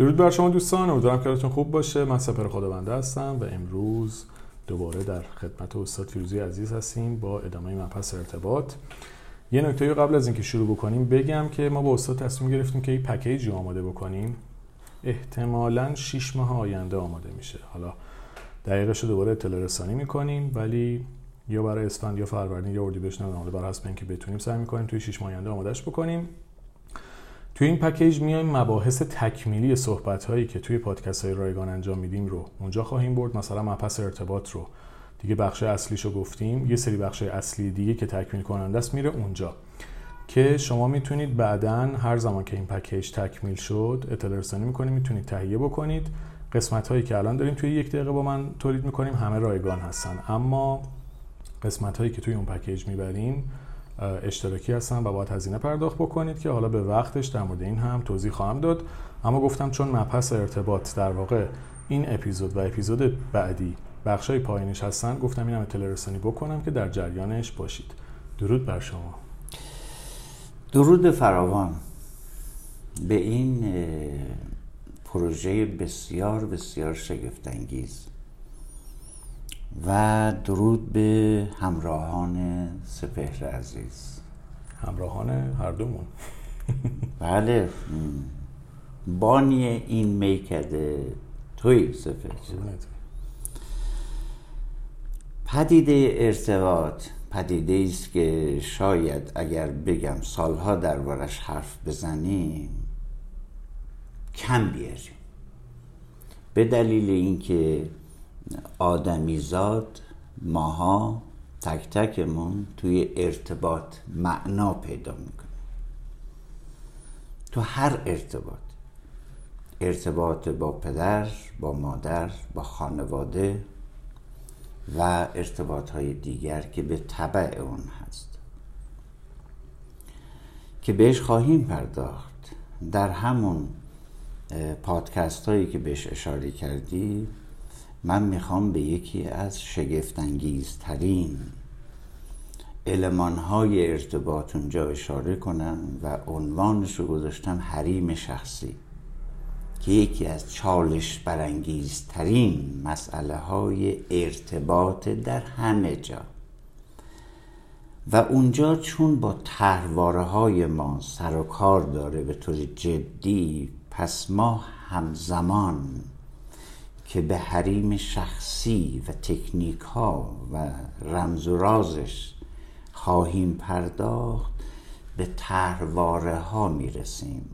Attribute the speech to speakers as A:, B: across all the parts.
A: درود بر شما دوستان امیدوارم که خوب باشه. من سپر خداونده هستم و امروز دوباره در خدمت استاد فیروزی عزیز هستیم با ادامه مبحث ارتباط. یه نکته قبل از اینکه شروع بکنیم بگم که ما با استاد تصمیم گرفتیم که این پکیجی آماده بکنیم. احتمالا 6 ماه آینده آماده میشه. حالا دقیقش رو دوباره اطلاع رسانی می‌کنیم ولی یا برای اسفند یا فروردین یا اردیبهشت نمی‌دونم بر حسب اینکه بتونیم سعی می‌کنیم توی 6 ماه آینده آمادهش بکنیم. توی این پکیج میایم مباحث تکمیلی صحبت هایی که توی پادکست های رایگان انجام میدیم رو. اونجا خواهیم برد مثلا مبحث ارتباط رو. دیگه بخش اصلیشو گفتیم. یه سری بخش اصلی دیگه که تکمیل کننده است میره اونجا. که شما می‌تونید بعدا هر زمان که این پکیج تکمیل شد اطلاع رسانی می‌کنید می‌تونید تهیه بکنید. قسمت هایی که الان داریم توی یک دقیقه با من تولید می‌کنیم همه رایگان هستن. اما قسمت هایی که توی اون پکیج می‌بریم اشتراکی هستن و باید هزینه پرداخت بکنید که حالا به وقتش در مورد این هم توضیح خواهم داد. اما گفتم چون مبحث ارتباط در واقع این اپیزود و اپیزود بعدی بخشای پایینش هستن گفتم اینم اطلاع رسانی بکنم که در جریانش باشید. درود بر شما.
B: درود فراوان. به این پروژه بسیار بسیار شگفتانگیز. و درود به همراهان سپهر عزیز.
A: همراهان هر دومون.
B: بله. بانی این میکده توی سپهر. پدیده ارتباط پدیده است که شاید اگر بگم سالها دربارش حرف بزنیم کم بیاریم. به دلیل اینکه آدمیزاد ماها تک تکمون توی ارتباط معنا پیدا می‌کنیم تو هر ارتباط ارتباط با پدر با مادر با خانواده و ارتباط های دیگر که به طبع اون هست. که بهش خواهیم پرداخت در همون پادکست هایی که بهش اشاره کردی من می‌خوام به یکی از شگفتانگیزترین علمان های ارتباط اونجا اشاره کنم و عنوانش رو گذاشتم حریم شخصی که یکی از چالش برانگیزترین مسئله های ارتباط در همه جا. و اونجا چون با تحواره های ما سر و کار داره به طور جدی پس ما همزمان که به حریم شخصی و تکنیک ها و رمز و رازش خواهیم پرداخت به تحواره ها می‌رسیم.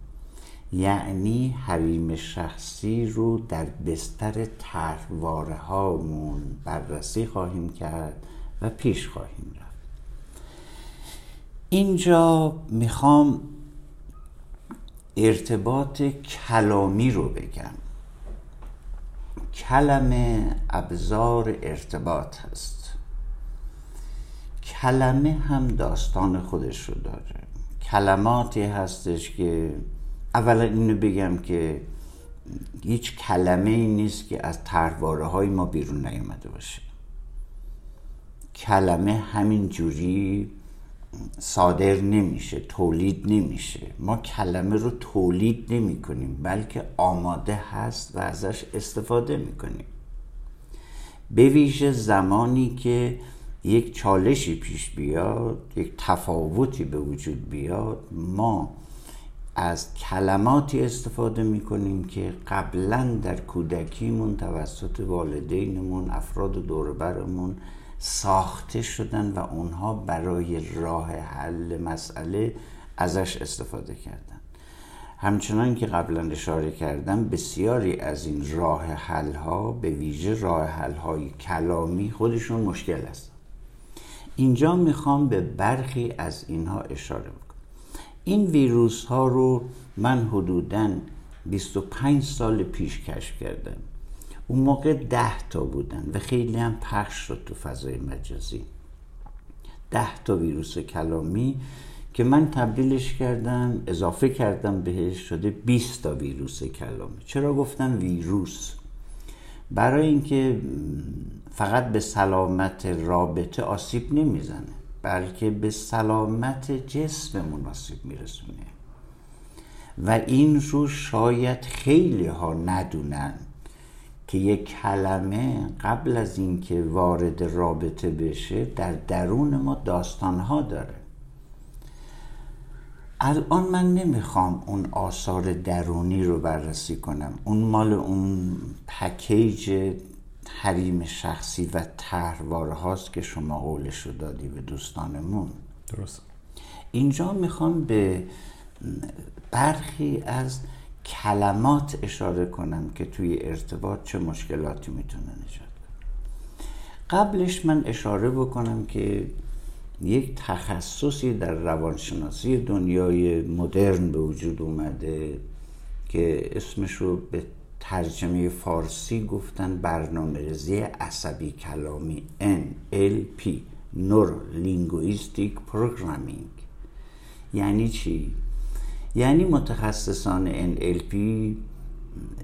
B: یعنی حریم شخصی رو در بستر تحواره هامون بررسی خواهیم کرد و پیش خواهیم رفت. اینجا می‌خوام ارتباط کلامی رو بگم. کلمه ابزار ارتباط هست کلمه هم داستان خودش رو داره. کلماتی هستش که اولا اینو بگم که هیچ کلمه ای نیست که از ترواره های ما بیرون نیامده باشه. کلمه همین جوری صادر نمیشه تولید نمیشه. ما کلمه رو تولید نمی کنیم بلکه آماده هست و ازش استفاده می‌کنیم. به ویژه زمانی که یک چالشی پیش بیاد یک تفاوتی به وجود بیاد ما از کلماتی استفاده می‌کنیم که قبلا در کودکیمون توسط والدینمون افراد دوربرمون ساخته شدن و اونها برای راه حل مسئله ازش استفاده کردن. همچنان که قبلا اشاره کردم بسیاری از این راه حل ها به ویژه راه حل های کلامی خودشون مشکل است اینجا می‌خوام به برخی از اینها اشاره بکنم. این ویروس ها رو من حدوداً 25 سال پیش کشف کردم. اون موقع ده تا بودن و خیلی هم پخش شد تو فضای مجازی. ده تا ویروس کلامی که من تبدیلش کردم اضافه کردم بهش شده 20 تا ویروس کلامی. چرا گفتم ویروس؟ برای اینکه فقط به سلامت رابطه آسیب نمی‌زنه بلکه به سلامت جسممون آسیب میرسونه. و این رو شاید خیلی ها ندونن. که یک کلمه قبل از اینکه وارد رابطه بشه در درون ما داستانها داره. الان من نمی‌خوام اون آثار درونی رو بررسی کنم. اون مال اون پکیج حریم شخصی و تهرواره هاست که شما قولش رو دادی به دوستانمون.
A: درست
B: اینجا می‌خوام به برخی از کلمات اشاره کنم که توی ارتباط چه مشکلاتی می‌تونه نجات قبلش من اشاره بکنم که یک تخصصی در روانشناسی دنیای مدرن به وجود اومده که اسمش رو به ترجمه فارسی گفتن برنامه ریزی عصبی کلامی NLP Neuro Linguistic Programming یعنی چی؟ یعنی متخصصان NLP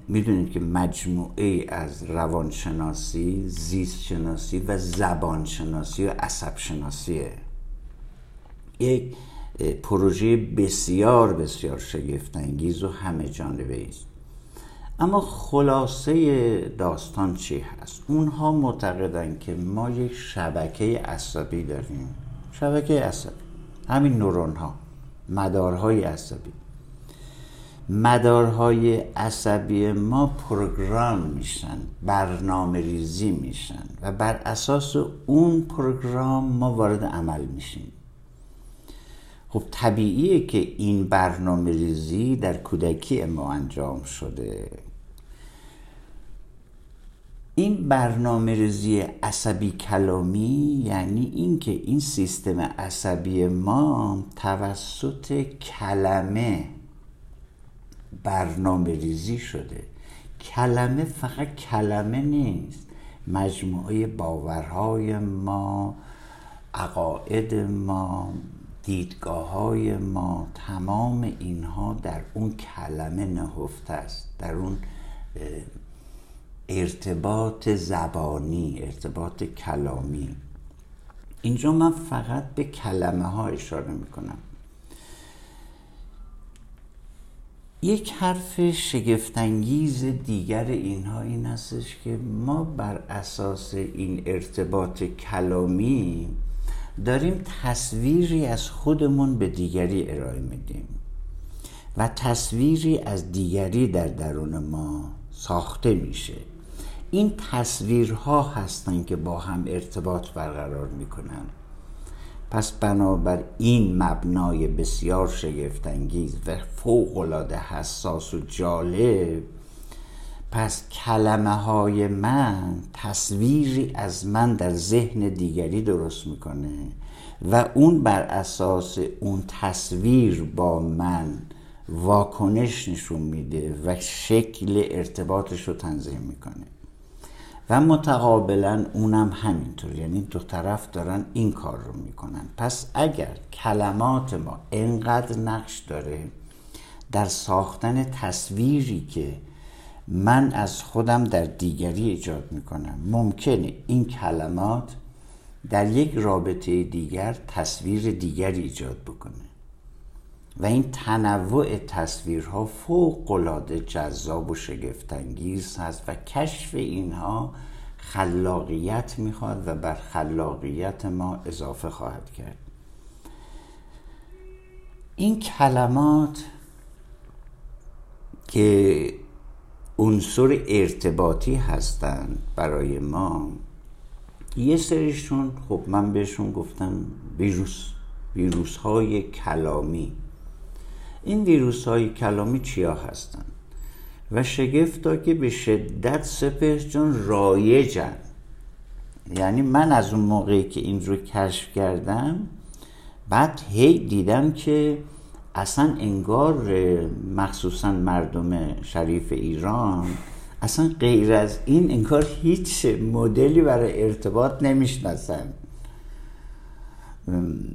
B: می‌دونید که مجموعه از روانشناسی، زیستشناسی و زبانشناسی و عصب شناسیه یک پروژه بسیار بسیار شگفتانگیز و همه جانبه است. اما خلاصه داستان چی هست؟ اونها معتقدن که ما یک شبکه عصبی داریم. شبکه عصبی. همین نورون ها مدارهای عصبی. مدارهای عصبی ما پروگرام میشن برنامه ریزی میشن و بر اساس اون پروگرام ما وارد عمل میشیم. خب طبیعیه که این برنامه ریزی در کودکی ما انجام شده. این برنامه ریزی عصبی کلامی یعنی اینکه این سیستم عصبی ما توسط کلمه برنامه ریزی شده. کلمه فقط کلمه نیست. مجموعه باورهای ما عقاید ما دیدگاه های ما تمام اینها در اون کلمه نهفته است در اون ارتباط زبانی ارتباط کلامی. اینجا من فقط به کلمه ها اشاره می‌کنم. یک حرف شگفتانگیز دیگر اینها این هستش که ما بر اساس این ارتباط کلامی داریم تصویری از خودمون به دیگری ارائه میدیم و تصویری از دیگری در درون ما ساخته میشه. این تصویرها هستند که با هم ارتباط برقرار می‌کنن. پس بنابر این مبنای بسیار شگفتانگیز و فوقالعاده حساس و جالب پس کلمه های من تصویری از من در ذهن دیگری درست می‌کنه و اون بر اساس اون تصویر با من واکنش نشون میده و شکل ارتباطش رو تنظیم می‌کنه. و متقابلا اونم همینطور. یعنی دو طرف دارن این کار رو می‌کنن. پس اگر کلمات ما انقدر نقش داره در ساختن تصویری که من از خودم در دیگری ایجاد می‌کنم ممکنه این کلمات در یک رابطه دیگر تصویر دیگری ایجاد بکنه. و این تنوع تصویرها فوق العاده جذاب و شگفتانگیز هست و کشف اینها خلاقیت می‌خواد و بر خلاقیت ما اضافه خواهد کرد. این کلمات که عنصر ارتباطی هستند برای ما یه سریشون خب من بهشون گفتم ویروس ویروس های کلامی. این ویروس های کلامی چیا هستند؟ و شگفتا که به شدت سپر جان رایجن. یعنی من از اون موقعی که این رو کشف کردم بعد هی دیدم که اصلا انگار مخصوصا مردم شریف ایران اصلا غیر از این انگار هیچ مدلی برای ارتباط نمی‌شناسن.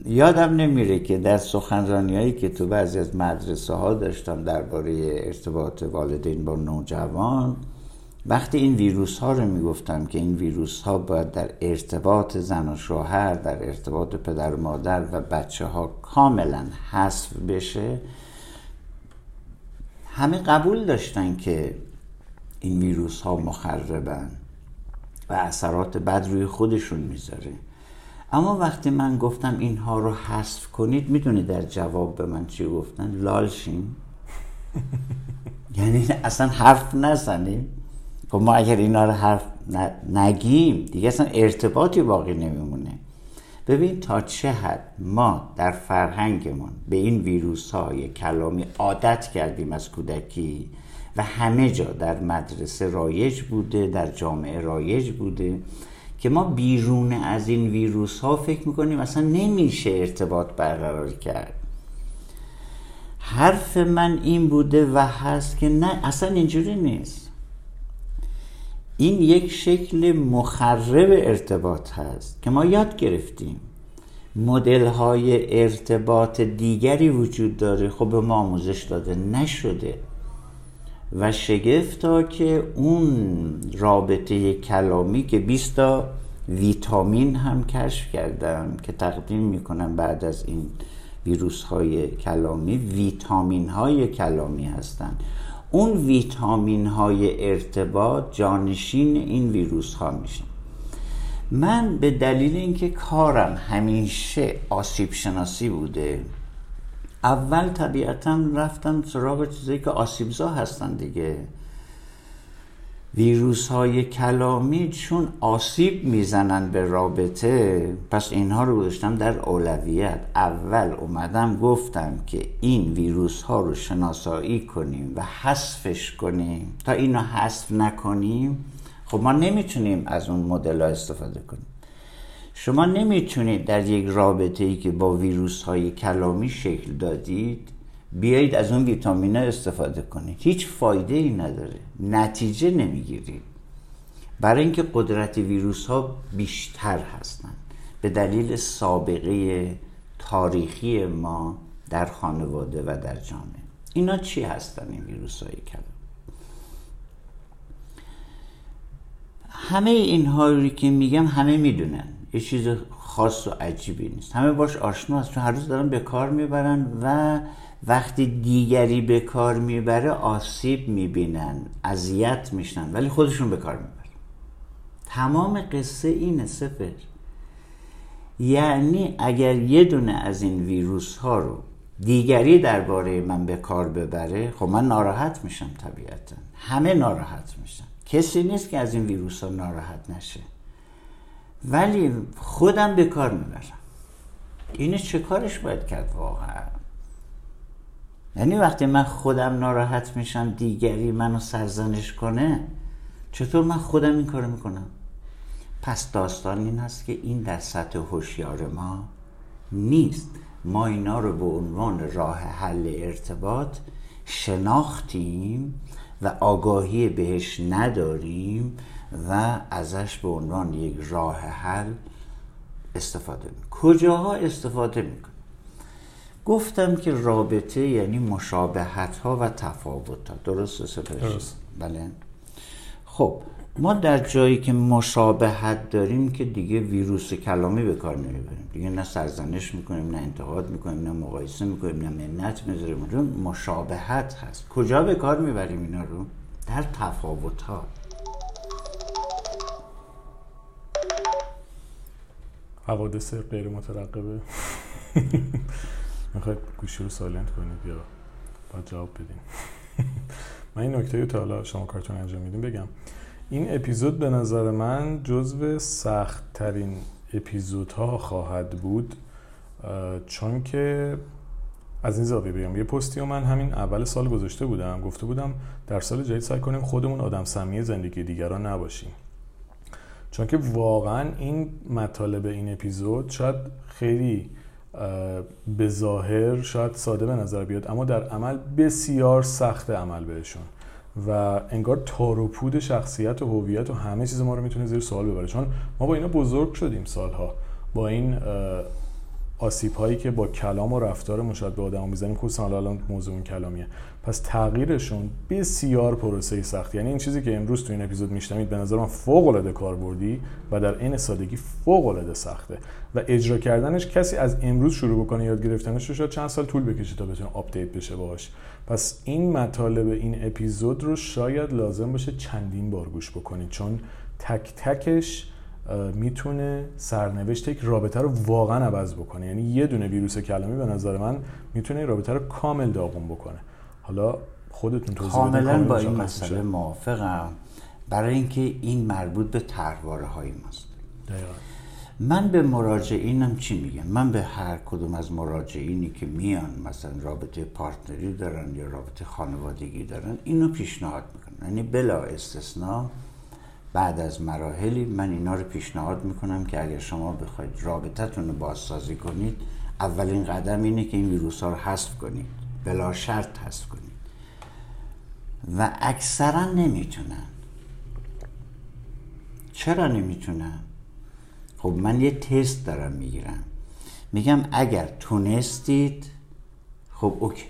B: یادم نمیره که در سخنرانی هایی که تو بعضی از مدرسه ها داشتم درباره ارتباط والدین با نوجوان وقتی این ویروس ها رو می‌گفتم که این ویروس ها باید در ارتباط زن و شوهر در ارتباط پدر و مادر و بچه ها کاملا حذف بشه همه قبول داشتن که این ویروس ها مخربن و اثرات بد روی خودشون می‌ذاره. اما وقتی من گفتم اینها رو حذف کنید می‌دونی در جواب به من چی گفتن؟ لالشیم یعنی اصلا حرف نزنیم. خب ما اگر اینا رو حرف نگیم دیگه اصلا ارتباطی باقی نمیمونه. ببین تا چه حد ما در فرهنگمون به این ویروس های کلامی عادت کردیم از کودکی و همه جا در مدرسه رایج بوده در جامعه رایج بوده. که ما بیرون از این ویروس ها فکر می‌کنیم اصلا نمیشه ارتباط برقرار کرد. حرف من این بوده و هست که نه اصلا اینجوری نیست. این یک شکل مخرب ارتباط هست که ما یاد گرفتیم. مدل های ارتباط دیگری وجود داره. خب به ما آموزش داده. نشده. و شگفتا که اون رابطه کلامی که 20 تا ویتامین هم کشف کردم که تقدیم می‌کنم بعد از این ویروس های کلامی ویتامین های کلامی هستند اون ویتامین های ارتباط جانشین این ویروس ها میشن من به دلیل اینکه کارم همیشه آسیب شناسی بوده اول طبیعتا رفتم سراغ چیزایی که آسیبزا هستن دیگه. ویروس های کلامی چون آسیب می‌زنن به رابطه پس اینها رو گذاشتم در اولویت. اول اومدم گفتم که این ویروس ها رو شناسایی کنیم و حذفش کنیم. تا اینو حذف نکنیم خب ما نمی‌تونیم از اون مدل ها استفاده کنیم. شما نمی‌تونید در یک رابطه ای که با ویروس های کلامی شکل دادید بیایید از اون ویتامین استفاده کنید. هیچ فایده ای نداره. نتیجه نمی‌گیرید. برای اینکه قدرت ویروس ها بیشتر هستند. به دلیل سابقه تاریخی ما در خانواده و در جامعه. اینا چی هستن این ویروس های کلامی؟ همه اینها که میگم همه می‌دونن. یه چیز خاص و عجیبی نیست. همه باش آشنا هست چون هر روز دارن به کار می‌برن و وقتی دیگری به کار می‌بره آسیب می‌بینن اذیت میشن ولی خودشون به کار می‌برن. تمام قصه اینه سفر یعنی اگر یه دونه از این ویروس ها رو دیگری درباره من به کار ببره خب من ناراحت میشم طبیعتا. همه ناراحت میشن. کسی نیست که از این ویروس ها ناراحت نشه. ولی خودم به کار می‌برم. اینه چه کارش باید کرد واقعا؟ یعنی وقتی من خودم ناراحت میشم دیگری منو سرزنش کنه چطور من خودم این کارو می‌کنم؟ پس داستان این هست که این در سطح هوشیار ما نیست. ما اینا رو به عنوان راه حل ارتباط شناختیم و آگاهی بهش نداریم و ازش به عنوان یک راه حل استفاده می کجاها استفاده می‌کنیم گفتم که رابطه یعنی مشابهت ها و تفاوت ها درست درست. بله. خب ما در جایی که مشابهت داریم که دیگه ویروس کلامی به کار نمی‌بریم. دیگه نه سرزنش می‌کنیم نه انتقاد می‌کنیم نه مقایسه می‌کنیم نه منت می‌ذاریم مشابهت هست. کجا به کار می‌بریم اینا رو؟ در تفاوت ها
A: حوادث غیر مترقبه می‌خواید گوشی رو سالنت کنید یا باید جواب بدین. من این نکته تا حالا شما کارتون انجام میدیم بگم. این اپیزود به نظر من جزو سخت ترین اپیزودها خواهد بود چون که از این زاویه بگم یه پستی و من همین اول سال گذاشته بودم. گفته بودم در سال جدید سعی کنیم خودمون آدم سمی زندگی دیگران نباشیم. چون که واقعا این مطالب این اپیزود شاید خیلی به ظاهر شاید ساده به نظر بیاد اما در عمل بسیار سخت عمل بهشون و انگار تار و پود شخصیت و هویت و همه چیز ما رو می‌تونه زیر سوال ببره. چون ما با اینا بزرگ شدیم سالها. با این آسیب هایی که با کلام و رفتار مشابه آدم می‌زنیم خصوصا الان موضوع کلامیه. پس تغییرشون بسیار پروسه سخت. یعنی این چیزی که امروز تو این اپیزود میشنوید به نظر من فوق العاده کاربردی و در عین سادگی فوق العاده سخته و اجرا کردنش کسی از امروز شروع بکنه یاد گرفتنش شاید چند سال طول بکشه تا بتونه update بشه باهاش. پس این مطالب این اپیزود رو شاید لازم باشه چندین بار گوش بکنید چون تک تکش می‌تونه سرنوشت یک رابطه رو واقعا عوض بکنه. یعنی یه دونه ویروس کلامی به نظر من می‌تونه رابطه رو کامل داغون بکنه. حالا خودتون توضیح
B: کاملا با این مسئله موافقم. برای اینکه این مربوط به ترواره های ماست من به مراجعینم چی میگم؟ من به هر کدوم از مراجعینی که میان مثلا رابطه پارتنری دارن یا رابطه خانوادگی دارن اینو پیشنهاد می‌کنم. یعنی بلا استثنا بعد از مراحلی من اینا رو پیشنهاد می‌کنم که اگر شما بخواید رابطتون رو بازسازی کنید اولین قدم اینه که این ویروس ها رو حذف کنید. بلا شرط حذف کنید. و اکثرا نمی‌تونن. چرا نمی‌تونن؟ خب من یه تست دارم می‌گیرم. میگم اگر تونستید خب اوکی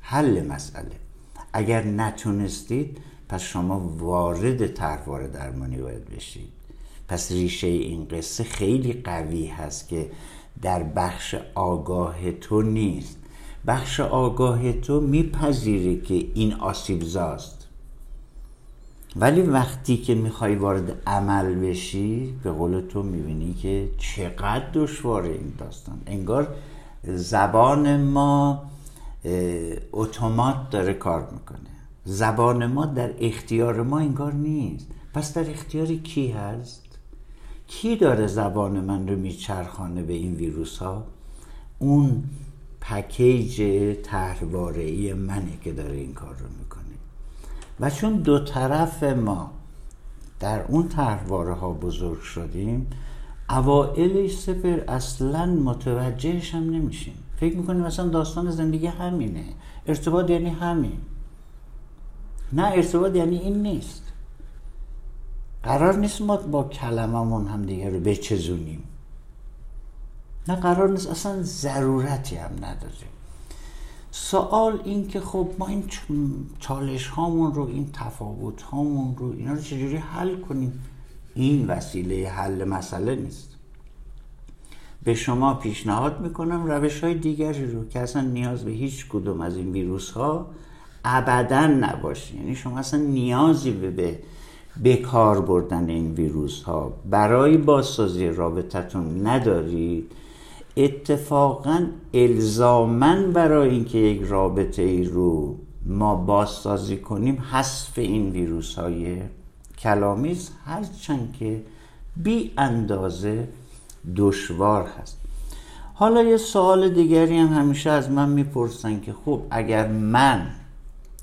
B: حل مسئله. اگر نتونستید پس شما وارد طرحواره درمانی باید بشید. پس ریشه این قصه خیلی قوی هست که در بخش آگاه تو نیست. بخش آگاه تو میپذیره که این آسیبزاست ولی وقتی که می‌خوای وارد عمل بشی به قول تو می‌بینی که چقدر دشواره این داستان انگار زبان ما اتومات داره کار می‌کنه زبان ما در اختیار ما انگار نیست پس در اختیار کی هست؟ کی داره زبان من رو میچرخانه به این ویروس ها؟ اون پکیج ای منه که داره این کار رو می‌کنه. و چون دو طرف ما در اون تحواره ها بزرگ شدیم اوائلش سپر اصلا متوجهش هم نمیشیم. فکر می‌کنیم مثلا داستان زندگی همینه. ارتباط یعنی همین. نه ارتباط یعنی این نیست. قرار نیست ما با کلممون هم دیگه رو بچزونیم. نه قرار نیست اصلا ضرورتی هم نداریم. سوال این که خب ما این چالش هامون رو این تفاوت هامون رو اینا رو چجوری حل کنیم؟ این وسیله حل مسئله نیست. به شما پیشنهاد می‌کنم روش های دیگری رو که اصلا نیاز به هیچ کدوم از این ویروس ها ابدا نباشه. یعنی شما اصلا نیازی به به بکار بردن این ویروس ها برای بازسازی رابطتون ندارید. اتفاقا الزامن برای اینکه یک رابطه ای رو ما بازسازی کنیم حذف این ویروس های کلامیز هرچند که بی اندازه دشوار هست. حالا یه سوال دیگری هم همیشه از من می‌پرسن که خب اگر من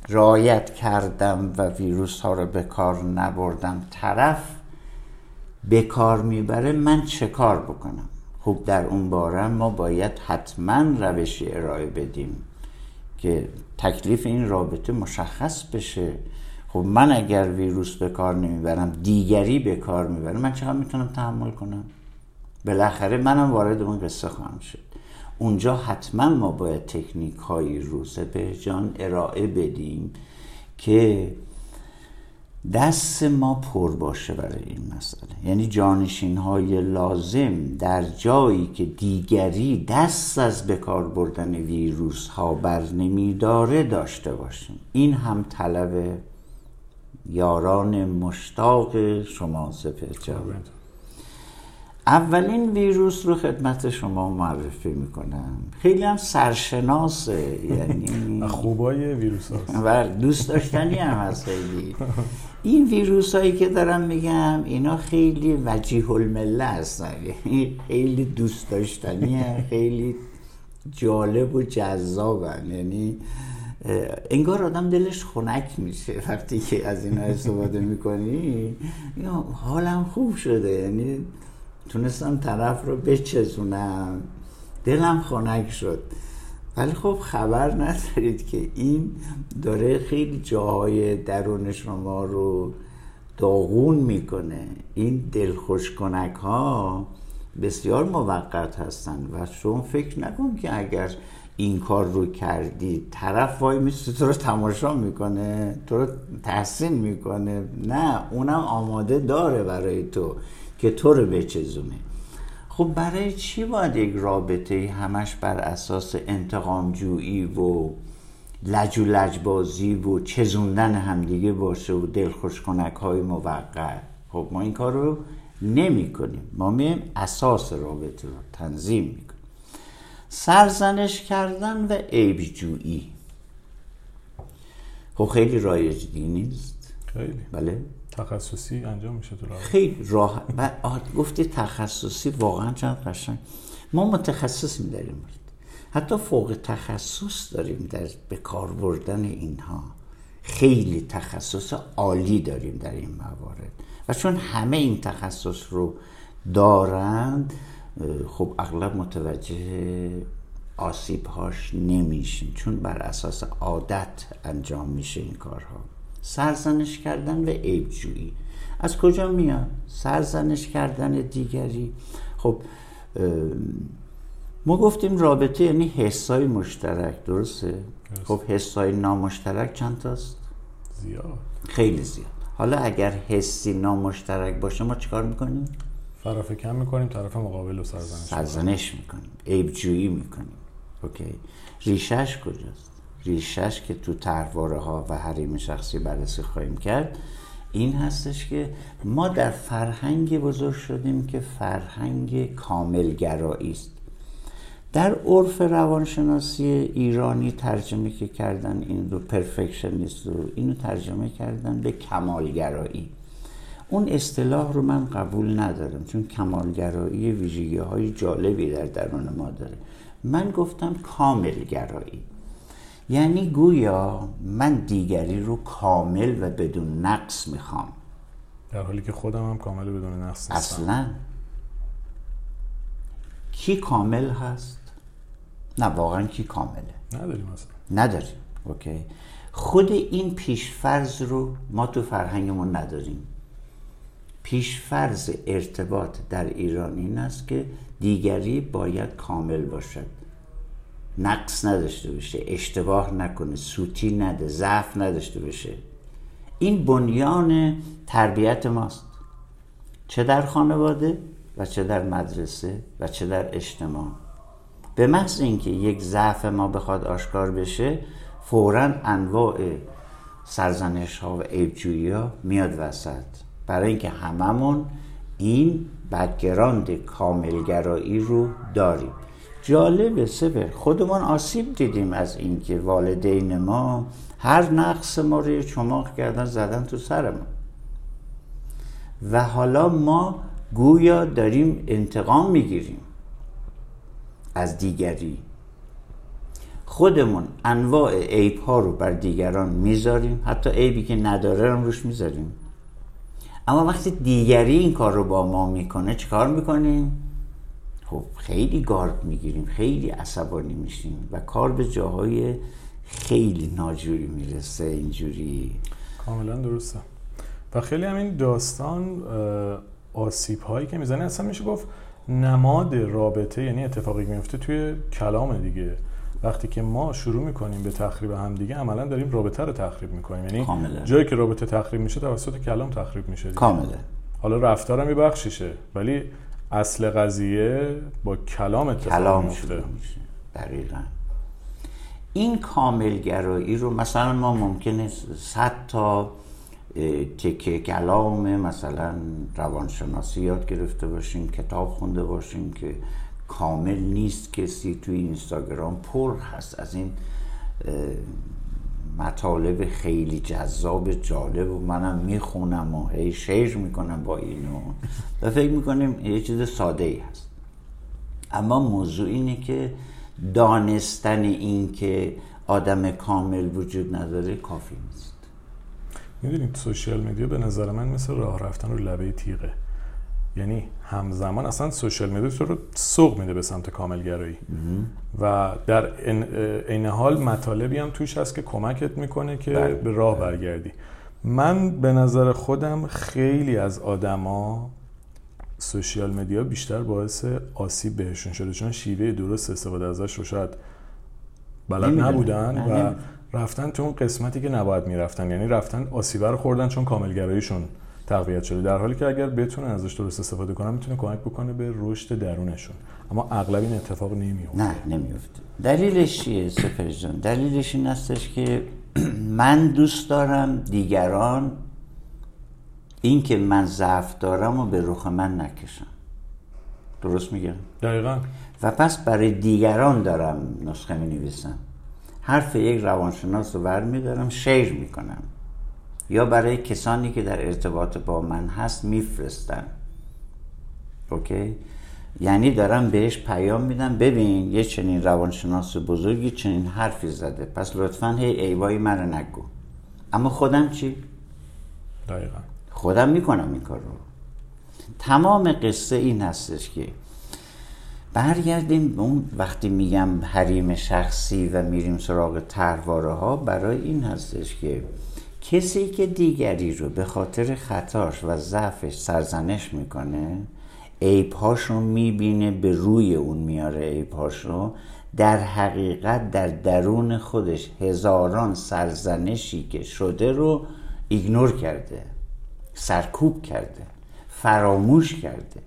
B: رایت کردم و ویروس ها رو به کار نبردم طرف به کار می‌بره من چه کار بکنم؟ خب در اون باره ما باید حتما روشی ارائه بدیم که تکلیف این رابطه مشخص بشه. خب من اگر ویروس به کار نمی‌برم دیگری به کار می‌برم من چقدر می‌تونم تحمل کنم؟ بالاخره منم وارد اون قصه خواهم شد. اونجا حتما ما باید تکنیک های رو به جان ارائه بدیم که دست ما پر باشه برای این مسئله. یعنی جانشین های لازم در جایی که دیگری دست از بکار بردن ویروس ها بر نمی داره داشته باشیم. این هم طلب یاران مشتاق شما سپر اولین ویروس رو خدمت شما معرفی می‌کنم. خیلی هم سرشناسه یعنی
A: خوبای ویروس هست
B: بله، دوست داشتنی هم هست خیلی. این ویروس هایی که دارم میگم اینا خیلی وجیه المله هستن. یعنی خیلی دوست داشتنی خیلی جالب و جذابن. یعنی انگار آدم دلش خنک میشه. وقتی که از اینا استفاده می‌کنی حالم خوب شده. یعنی تونستم طرف رو بچزونم. دلم خنک شد. ولی خب خبر ندارید که این داره خیلی جاهای درون شما رو داغون می‌کنه. این دلخوش کنک ها بسیار موقت هستن و شما فکر نکن که اگر این کار رو کردی طرف وای میسته تو رو تماشا می‌کنه تو رو تحسین می‌کنه. نه اونم آماده داره برای تو که تو رو بچزونه. خب برای چی باید یک رابطه همش بر اساس انتقامجویی و لج و لجبازی و چزوندن همدیگه باشه و دلخوش کنک های موقت؟ خب ما این کار رو نمی کنیم ما میم اساس رابطه رو تنظیم می‌کنیم. سرزنش کردن و عیبجویی. خب خیلی رایج نیست.
A: خیلی.
B: بله.
A: تخصصی انجام میشه تو
B: خیلی راه و گفتی تخصصی واقعا چند قشنگ. ما متخصصیم در این مورد حتی فوق تخصص داریم در به کار بردن اینها. خیلی تخصص عالی داریم در این موارد. و چون همه این تخصص رو دارند خب اغلب متوجه آسیب هاش نمیشین چون بر اساس عادت انجام میشه این کارها. سرزنش کردن و عیبجویی. از کجا میاد؟ سرزنش کردن دیگری. خب ما گفتیم رابطه یعنی حسای مشترک درسته؟ خب حسای نامشترک چند تاست؟
A: زیاد.
B: خیلی زیاد. حالا اگر حسی نامشترک باشه ما چیکار می‌کنیم؟
A: کم می‌کنیم طرف مقابل رو سرزنش
B: سرزنش می‌کنیم. عیبجویی می‌کنیم. اوکی. ریشش کجاست؟ ریشش که تو ترواره ها و حریم شخصی بررسی خواهیم کرد این هستش که ما در فرهنگ بزرگ شدیم که فرهنگ کاملگرایی است. در عرف روانشناسی ایرانی ترجمه که کردن این رو پرفکشنیست رو اینو ترجمه کردن به کمالگرایی. اون اصطلاح رو من قبول ندارم چون کمالگرایی ویژگی های جالبی در درون ما داره. من گفتم کاملگرایی. یعنی گویا من دیگری رو کامل و بدون نقص می‌خوام.
A: در حالی که خودم هم کامل بدون نقص نیستم.
B: اصلا. کی کامل هست؟ نه واقعا کی کامله؟
A: نداریم اصلا.
B: نداریم. اوکی. خود این پیشفرز رو ما تو فرهنگمون نداریم. پیشفرز ارتباط در ایران این است که دیگری باید کامل باشد. نقص نداشته باشه اشتباه نکنه سوتی نده ضعف نداشته باشه. این بنیان تربیت ماست. چه در خانواده و چه در مدرسه و چه در اجتماع. به محض اینکه یک ضعف ما بخواد آشکار بشه فورا انواع سرزنش ها و عیبجویی ها میاد وسط. برای اینکه هممون این background کاملگرایی رو داریم. جالبه سبر خودمون آسیب دیدیم از اینکه والدین ما هر نقص ما رو چماق کردن زدن تو سرمون و حالا ما گویا داریم انتقام می‌گیریم از دیگری. خودمون انواع عیب ها رو بر دیگران می‌ذاریم حتی عیبی که نداره رو روش می‌ذاریم. اما وقتی دیگری این کار رو با ما می‌کنه چیکار می‌کنیم؟ خب خیلی گارد می‌گیریم خیلی عصبانی میشیم و کار به جاهای خیلی ناجوری می‌رسه اینجوری.
A: کاملا درسته. و خیلی همین داستان آسیب هایی که می‌زنه اصلا میشه گفت نماد رابطه یعنی اتفاقی میفته توی کلام دیگه. وقتی که ما شروع می‌کنیم به تخریب هم دیگه عملا داریم رابطه رو تخریب می‌کنیم. یعنی جایی که رابطه تخریب میشه توسط کلام تخریب میشه
B: کامله
A: حالا رفتارم میبخشیشه ولی اصل قضیه با کلام اتفاق کلام میفته
B: دقیقا. این کاملگرایی رو مثلا ما ممکنه صد تا تکه کلام مثلا روانشناسی یاد گرفته باشیم کتاب خونده باشیم که کامل نیست کسی توی اینستاگرام پر هست. از این مطالب خیلی جذاب جالب و منم می‌خونم و هی شیر می‌کنم با اینو. و فکر می‌کنیم یه چیز ساده ای هست. اما موضوع اینه که دانستن این که آدم کامل وجود نداره کافی نیست.
A: می‌دونید سوشیال میدیا به نظر من مثل راه رفتن رو لبه تیغه. یعنی همزمان اصلا سوشال میدیا تو رو سوق میده به سمت کاملگرایی و در این حال مطالبی هم توش هست که کمکت می‌کنه که بله. به راه برگردی من به نظر خودم خیلی از آدما سوشیال مدیا بیشتر باعث آسیب بهشون شده چون شیوه درست استفاده ازش رو شاید بلد. نبودن و. رفتن تو اون قسمتی که نباید می‌رفتن یعنی رفتن آسیبه رو خوردن چون کاملگراییشون تقویت شده. در حالی که اگر بتونن ازش درست استفاده کنن می‌تونه کمک بکنه به رشد درونشون. اما اغلب این اتفاق نمیفته.
B: نه نمیفته. دلیلش چیه سپر جان؟ دلیلش این هستش که من دوست دارم دیگران این که من ضعف دارم و به رخ من نکشم درست میگم؟
A: دقیقا.
B: و پس برای دیگران دارم نسخه می نویسم حرف یک روانشناس رو برمیدارم شیر می‌کنم. یا برای کسانی که در ارتباط با من هست میفرستم اوکی؟ یعنی دارم بهش پیام میدم ببین یه چنین روانشناس بزرگی چنین حرفی زده. پس لطفا هی ایوای من رو نگو. اما خودم چی؟
A: دقیقا.
B: خودم می‌کنم این کار رو تمام قصه این هستش که برگردیم به اون وقتی میگم حریم شخصی و میریم سراغ ترواره ها برای این هستش که کسی که دیگری رو به خاطر خطاش و ضعفش سرزنش می‌کنه عیبهاش رو می‌بینه به روی اون میاره عیبهاش رو. در حقیقت در درون خودش هزاران سرزنشی که شده رو ایگنور کرده سرکوب کرده فراموش کرده.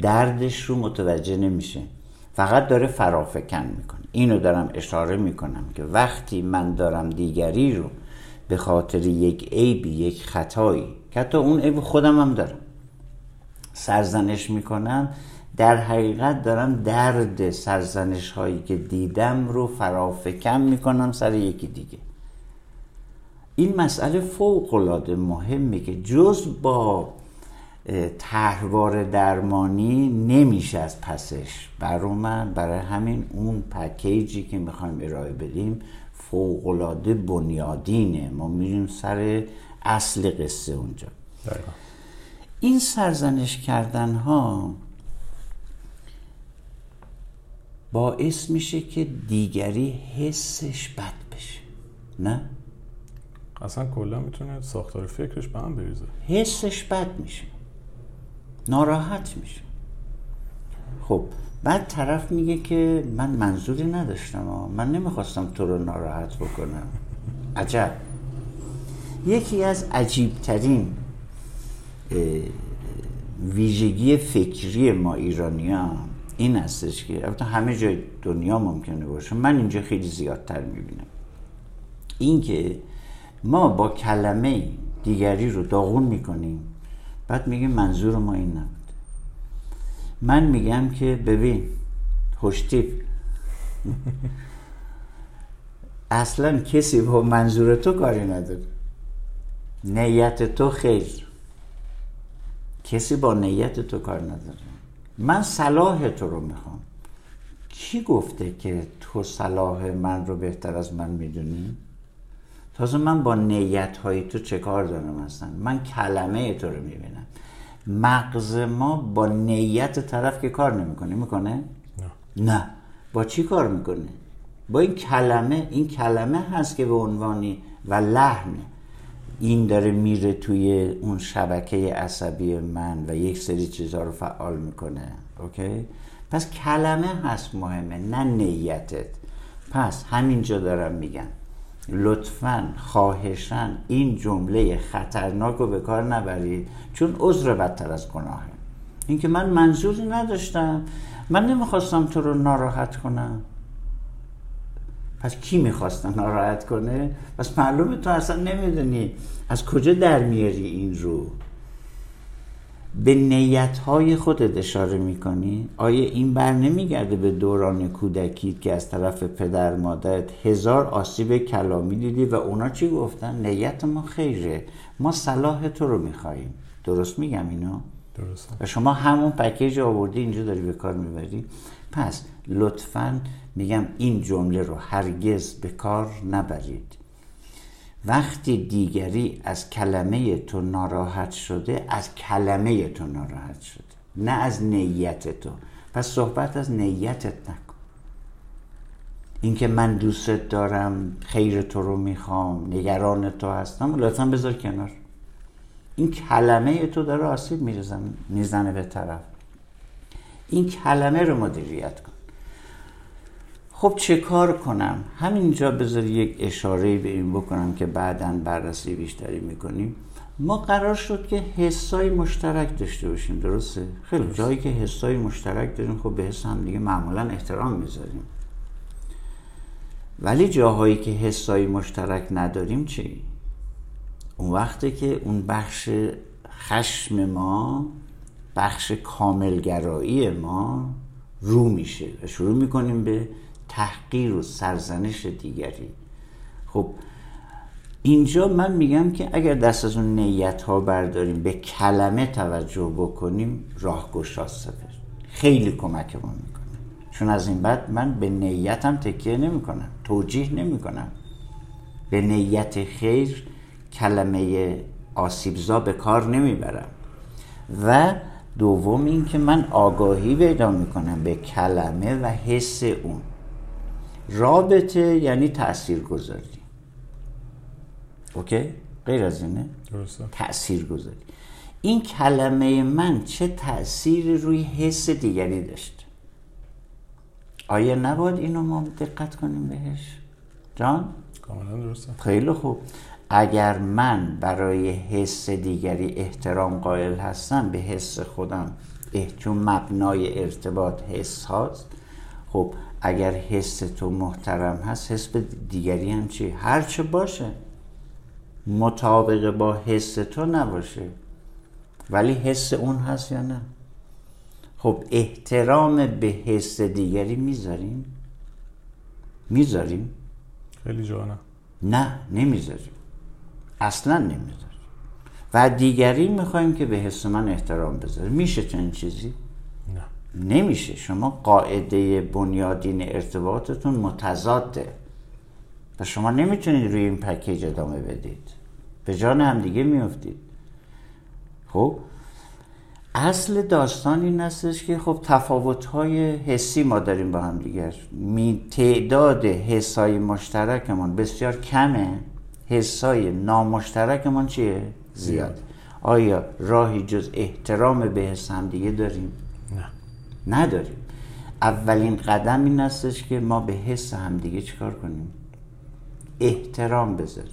B: دردش رو متوجه نمیشه. فقط داره فرافکن می‌کنه. اینو دارم اشاره می‌کنم که وقتی من دارم دیگری رو به خاطر یک عیبی یک خطایی. که حتی اون عیب خودم هم دارم. سرزنش می‌کنم. در حقیقت دارم درد سرزنش هایی که دیدم رو فرافکن می‌کنم سر یکی دیگه. این مسئله فوق العاده مهمه که جز با اه، طرحوار درمانی نمیشه از پسش. برای من برای همین اون پکیجی که می‌خوایم ارائه بدیم فوق العاده بنیادینه. ما میریم سر اصل قصه اونجا.
A: دقیقا.
B: این سرزنش کردن ها باعث میشه که دیگری حسش بد بشه. نه؟
A: اصلا کلا می‌تونه ساختار فکرش به هم بریزه.
B: حسش بد میشه. ناراحت میشه. خب بعد طرف میگه که من منظوری نداشتم ها. من نمی‌خواستم تو رو ناراحت بکنم. عجب. یکی از عجیبترین ویژگی فکری ما ایرانیان این هستش که البته همه جای دنیا ممکنه باشه. من اینجا خیلی زیادتر می‌بینم. اینکه ما با کلمه دیگری رو داغون می‌کنیم بعد میگیم منظور ما این نبود من میگم که ببین خوشتیپ اصلا کسی با منظور تو کاری نداره. نیت تو خیر. کسی با نیت تو کار نداره. من صلاح تو رو می‌خوام. کی گفته که تو صلاح من رو بهتر از من می‌دونی؟ تازه من با نیت های تو چه کار دارم اصلا؟ من کلمه تو رو می‌بینم. مغز ما با نیت طرف که کار نمی‌کنه می‌کنه؟
A: نه.
B: نه. با چی کار می‌کنه؟ با این کلمه این کلمه هست که به عنوانی و لحن. این داره میره توی اون شبکه عصبی من و یک سری چیزها رو فعال می‌کنه. اوکی؟ پس کلمه هست مهمه نه نیتت. پس همینجا دارم میگم. لطفا خواهشن این جمله خطرناک رو به کار نبرید چون عذر بدتر از گناهه اینکه من منظوری نداشتم من نمی‌خواستم تو رو ناراحت کنم. پس کی می‌خواستم ناراحت کنه؟ پس معلومه تو اصلا نمی‌دونی از کجا در میاری این رو. به نیت های خودت اشاره می‌کنی؟ آیا این بر نمیگرده به دوران کودکیت که از طرف پدر مادرت هزار آسیب کلامی دیدی و اونا چی گفتن؟ نیت ما خیره. ما صلاح تو رو میخواییم درست میگم اینو؟
A: درسته
B: و شما همون پکیج آوردی اینجا داری به کار می‌بری. پس لطفا میگم این جمله رو هرگز به کار نبرید. وقتی دیگری از کلمه تو ناراحت شده از کلمه تو ناراحت شده نه از نیت تو. پس صحبت از نیتت نکن. اینکه من دوستت دارم خیر تو رو می‌خوام نگران تو هستم لطفا بذار کنار. این کلمه تو داره آسیب می‌زنه به طرف. این کلمه رو مدیریت کن. خب چه کار کنم؟ همینجا بذار یک اشاره به این بکنم که بعدا بررسی بیشتری می‌کنیم. ما قرار شد که حسای مشترک داشته باشیم درسته؟ خیلی جایی که حسای مشترک داریم خب به حس هم دیگه معمولا احترام می‌ذاریم. ولی جاهایی که حسای مشترک نداریم چی؟ اون وقتی که اون بخش خشم ما بخش کاملگرایی ما رو میشه. و شروع می‌کنیم به تحقیر و سرزنش دیگری. خب اینجا من میگم که اگر دست از اون نیت ها برداریم به کلمه توجه بکنیم راه گشاست خیلی کمکمون می‌کنه. چون از این بعد من به نیتم تکیه نمی‌کنم توجیه نمی‌کنم. به نیت خیر کلمه آسیبزا به کار نمی‌برم. و دوم اینکه من آگاهی پیدا می‌کنم به کلمه و حس اون. رابطه یعنی تأثیر گذاری اوکی؟ غیر از اینه؟
A: درسته
B: تأثیر گذاری این کلمه من چه تأثیری روی حس دیگری داشت آیا نباید اینو ما دقت کنیم بهش؟ جان؟
A: کاملا درسته
B: خیلی خوب اگر من برای حس دیگری احترام قائل هستم به حس خودم چون مبنای ارتباط حس هاست خب اگر حس تو محترم هست حس به دیگری هم چی؟ هرچه باشه. مطابق با حس تو نباشه. ولی حس اون هست یا نه؟ خب احترام به حس دیگری می‌ذاریم؟ می‌ذاریم؟
A: خیلی جا نه
B: نه نمی‌ذاریم. اصلا نمی‌ذاریم. و دیگری می‌خوایم که به حس من احترام بذاره میشه چنین چیزی؟ نمیشه. شما قاعده بنیادین ارتباطتون متضاده. و شما نمی‌تونید روی این پکیج ادامه بدید. به جان هم دیگه میفتید خب؟ اصل داستان این هستش که خب تفاوت های حسی ما داریم با هم دیگر می تعداد حسای مشترکمان بسیار کمه. حسای نامشترکمان چیه؟ زیاد. آیا راهی جز احترام به حس هم دیگه داریم؟ نداریم. اولین قدم این هستش که ما به حس همدیگه چیکار کنیم؟ احترام بذاریم.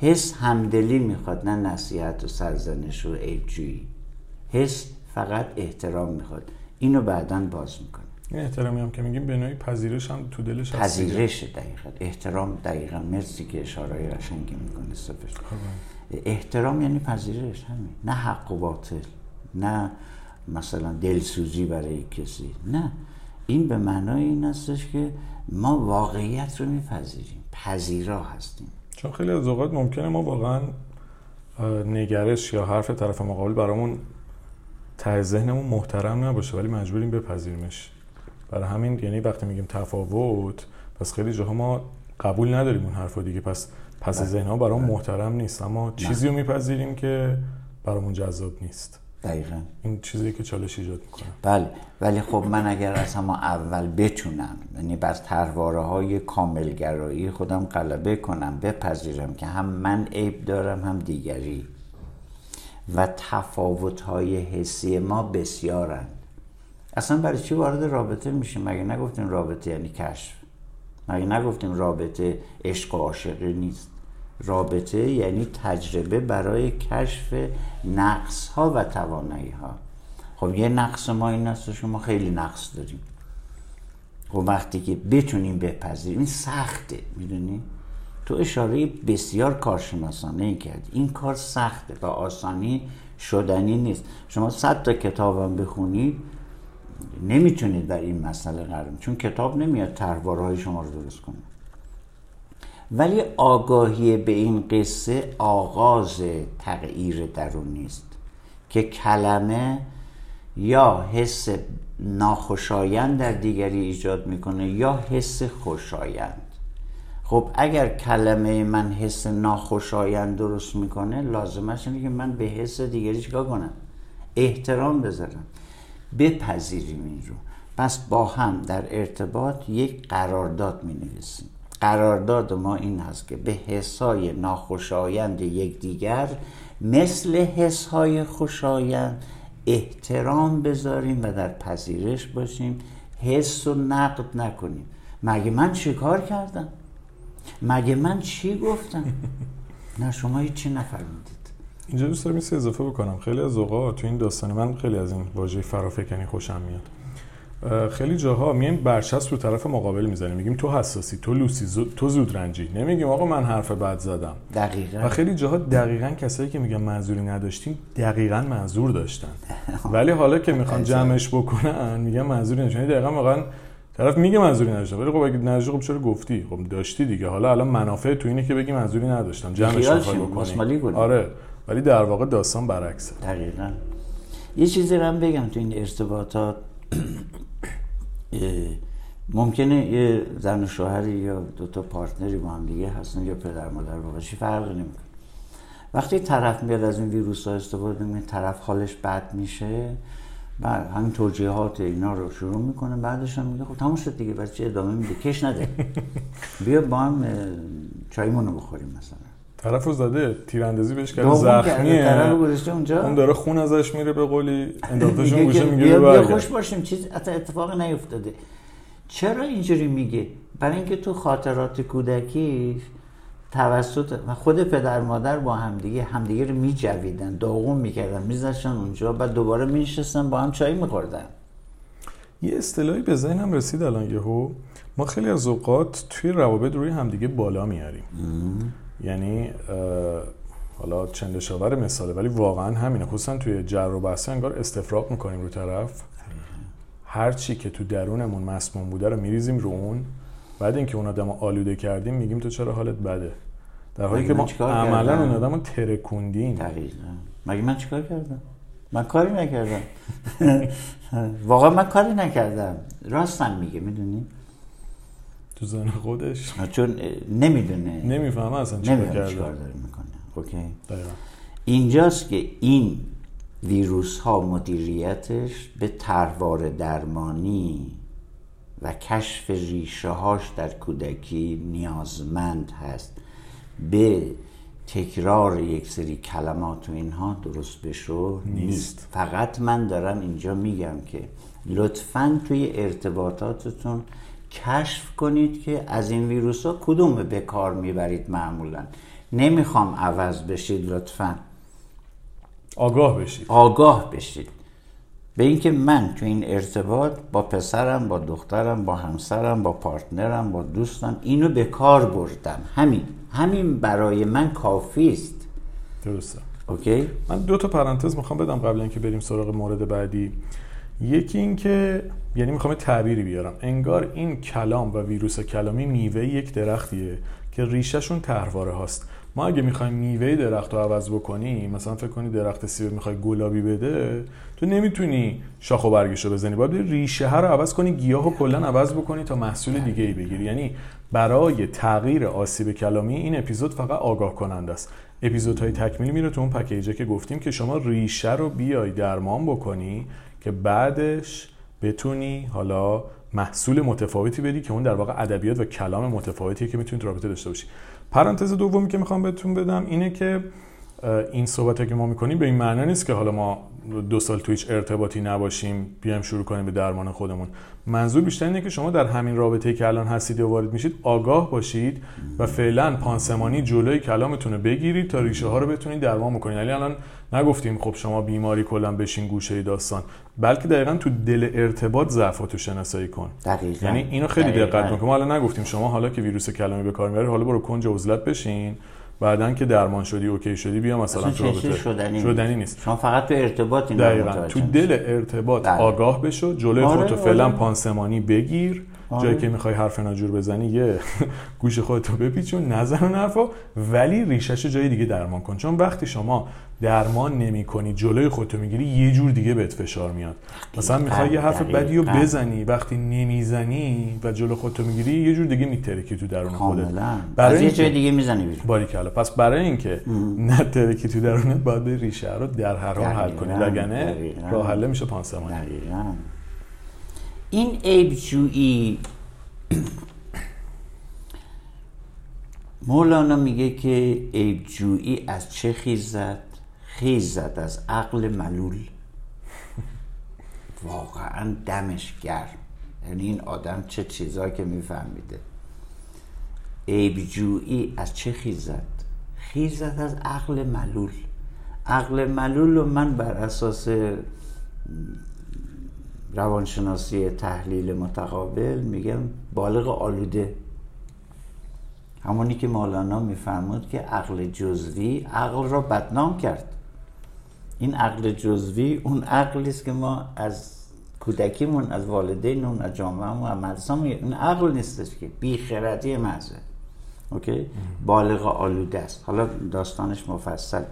B: حس همدلی می‌خواد نه نصیحت و سرزنش و عیبجویی. حس فقط احترام می‌خواد. اینو بعدا باز می‌کنه
A: این احترامی هم که میگیم به نوعی پذیرش هم تو دلش هست
B: پذیرش دقیقا. احترام دقیقا مرسی که اشاره قشنگی می‌کنه سفر
A: خب.
B: احترام یعنی پذیرش همین. نه حق و باطل نه مثلا دلسوزی برای کسی. نه. این به معنای این هستش که ما واقعیت رو میپذیریم. پذیرا هستیم.
A: چون خیلی از اوقات ممکنه ما واقعا نگرش یا حرف طرف مقابل برامون ته ذهنمون محترم نباشه ولی مجبوریم بپذیریمش. برای همین یعنی وقتی میگیم تفاوت پس خیلی جاها ما قبول نداریم اون حرفو دیگه. پس پس
B: بله.
A: ذهنها برامون محترم نیست. اما چیزی رو میپذیریم که برامون جذاب نیست.
B: دقیقا.
A: این چیزی که چالش ایجاد می‌کنه.
B: بله. ولی خب من اگر از همه اول بتونم یعنی بر ترواره های کاملگرایی خودم غلبه کنم بپذیرم که هم من عیب دارم هم دیگری. و تفاوت های حسی ما بسیارند. اصلا برای چی وارد رابطه میشیم؟ مگه نگفتیم رابطه یعنی کشف؟ مگه نگفتیم رابطه عشق و عاشقی نیست؟ رابطه یعنی تجربه برای کشف نقص ها و توانایی ها خب یه نقص ما این است شما خیلی نقص داریم. خب وقتی که بتونیم بپذیریم این سخته می‌دونی؟ تو اشاره بسیار کارشناسانه کردی. این کار سخته و آسانی شدنی نیست. شما صد تا کتابم بخونید نمی‌تونید در این مسئله قرار چون کتاب نمیاد تروارهای شما رو درست کنه. ولی آگاهی به این قصه آغاز تغییر درونی است که کلمه یا حس ناخوشایند در دیگری ایجاد می‌کنه یا حس خوشایند. خب اگر کلمه من حس ناخوشایند درست می‌کنه لازمش اینه که من به حس دیگری چیکار کنم؟ احترام بذارم. بپذیریم این رو. پس با هم در ارتباط یک قرارداد می قرارداد ما این هست که به حسای ناخوشایند یکدیگر مثل حس های خوشایند احترام بذاریم و در پذیرش باشیم. حس و نقد نکنیم. مگه من چی کار کردم؟ مگه من چی گفتم؟ نه شما هیچی نفرمودید.
A: اینجا دوست دارم اضافه بکنم. خیلی از اوقات تو این داستان من خیلی از این واژه فرافکنی خوشم میاد. خیلی جاها میایم برچسب رو طرف مقابل می‌زنیم. میگیم تو حساسی تو لوسی زود، تو زود رنجی نمیگیم آقا من حرف بد زدم.
B: دقیقا.
A: و خیلی جاها دقیقا کسایی که میگن منظوری نداشتیم دقیقا منظور داشتن. ولی حالا که می‌خوان جمعش بکنن میگن منظوری نداشتن. یعنی دقیقا واقعا طرف میگه منظوری نداشتم ولی خب اگه نداشتی خب چرا گفتی؟ خب داشتی دیگه. حالا الان منافع تو اینه که بگی منظوری نداشتم. جمعش بکنی. آره. ولی در واقع داستان برعکسه.
B: دقیقا. یه چیزی رو بگم تو این ارتباطات. ممکنه یه زن و شوهری یا دو تا پارتنری با هم دیگه هستن یا پدر مادر بابا چی فرقی نمی‌کنه. وقتی طرف میاد از این ویروس ها استفاده می‌کنه طرف حالش بد میشه بعد همین توجیهات اینا رو شروع می‌کنه بعدش هم میگه خب تموم شد دیگه بس چه ادامه میده؟ کش نده. بیا با هم چایمونو بخوریم مثلا.
A: طرف رو زده تیراندازی بهش کرده زخمیه
B: طرف اونجا.
A: اون داره خون ازش میره به قولی انداختشون گوشه میگه
B: بیا, بیا خوش باشیم چیز اتفاق نیفتاده. چرا اینجوری میگه؟ برای اینکه تو خاطرات کودکی توسط خود پدر مادر با همدیگه همدیگه رو میجویدن داغون می‌کردن میذاشتن اونجا بعد دوباره میشستن با هم چای میخوردن.
A: یه اصطلاحی به ذهنم رسید الان یهو. ما خیلی از اوقات توی روابط روی همدیگه بالا میاریم. یعنی حالا چندشاور مثاله ولی واقعا همینه. خصوصا توی جر و بحث انگار استفراغ می‌کنیم رو طرف. هر چی که تو درونمون مسموم بوده رو میریزیم رو اون. بعد اینکه اون آدم آلوده کردیم میگیم تو چرا حالت بده؟ در حالی که ما عملا اون آدم رو ترکوندیم
B: مگه من چیکار کردم؟ من کاری نکردم. واقعا من کاری نکردم. راستم میگه می‌دونی؟
A: تو زن خودش؟
B: چون نمی‌دونه.
A: نمی‌فهمه اصلا چی
B: چیکار داره می‌کنه. اوکی؟ اینجاست که این ویروس ها مدیریتش به تروار درمانی و کشف ریشه هاش در کودکی نیازمند هست. به تکرار یک سری کلمات و اینها درست بشو نیست. نیست. فقط من دارم اینجا میگم که لطفا توی ارتباطاتتون کشف کنید که از این ویروس ها کدوم به کار می‌برید معمولا. نمی‌خوام عوض بشید لطفا.
A: آگاه بشید.
B: آگاه بشید. به اینکه من تو این ارتباط با پسرم با دخترم با همسرم با پارتنرم با دوستم اینو به کار بردم. همین. همین برای من کافی است.
A: درسته.
B: اوکی؟
A: من دو تا پرانتز می‌خوام بدم قبل اینکه بریم سراغ مورد بعدی. یکی این که یعنی می‌خوام تعبیری بیارم. انگار این کلام و ویروس کلامی میوه یک درختیه که ریشهشون تهرواره هاست. ما اگه می‌خوایم میوه درخت رو عوض بکنی مثلا فکر کنی درخت سیب می‌خوای گلابی بده تو نمی‌تونی شاخ و برگش رو بزنی. باید ریشه ها رو عوض کنی گیاه رو کلا عوض بکنی تا محصول دیگه ای بگیری. یعنی برای تغییر آسیب کلامی این اپیزود فقط آگاه کننده است. اپیزودهای تکمیلی میره تو اون پکیجه که گفتیم که شما ریشه رو بیای درمان بکنی که بعدش بتونی حالا محصول متفاوتی بدی که اون در واقع ادبیات و کلام متفاوتیه که می‌تونید رابطه داشته باشی. پرانتز دومی که می‌خوام بهتون بدم اینه که این صحبت که ما می‌کنیم به این معنی نیست که حالا ما دو سال تو هیچ ارتباطی نباشیم بیایم شروع کنیم به درمان خودمون. منظور بیشتر اینه که شما در همین رابطه که الان هستید و وارد میشید آگاه باشید و فعلا پانسمانی جلوی کلامتون رو بگیرید تا ریشه ها رو بتونید درمان بکنید. یعنی الان نگفتیم خب شما بیماری کلا بشین گوشه داستان. بلکه دقیقا تو دل ارتباط ضعفاتو شناسایی کن.
B: دقیقا.
A: یعنی اینو خیلی دقت کن ما الان نگفتیم شما حالا که ویروس کلامی به کار می‌بری حالا برو کنج عزلت بشین. بعدا که درمان شدی اوکی شدی بیا مثلا تو رابطه
B: شدنی,
A: شدنی نیست.
B: شما فقط تو ارتباط
A: دقیقا. تو دل ارتباط بله. آگاه بشو جلوی آره، خودتو فعلا آره. پانسمانی بگیر. آره. جایی که می‌خوای حرف ناجور بزنی یه گوش خودتو بپیچون و نرفا ولی ریشش جای دیگه درمان کن. چون وقتی شما درمان نمی کنی جلوی خودتو می‌گیری یه جور دیگه بهت فشار میاد. مثلا می‌خوای یه حرف بدی رو بزنی وقتی نمی‌زنی و جلو خودتو می‌گیری یه جور دیگه میترکی تو درون خودت.
B: برای یه جای دیگه می‌زنی
A: باری کلا پس برای اینکه نترکی تو درونت باید به ریشه رو در هر حال حل کنی. وگرنه راه حل میشه پانسمانی
B: این عیبجویی مولانا میگه که عیبجویی از چه خیزد؟ خیزد از عقل ملول. واقعا دمش گرم. یعنی این آدم چه چیزایی که میفهمیده. عیبجویی از چه خیزد؟ خیزد از عقل ملول. عقل ملول رو من بر اساس روانشناسی تحلیل متقابل میگم بالغ آلوده. همونی که مولانا میفرمود که عقل جزوی عقل را بدنام کرد. این عقل جزوی اون عقلی است که ما از کودکیمون از والدینمون از جامعهمون از مدرسه‌مون این عقل نیستش که بی خردی محضه. اوکی؟ بالغ آلوده است. حالا داستانش مفصل.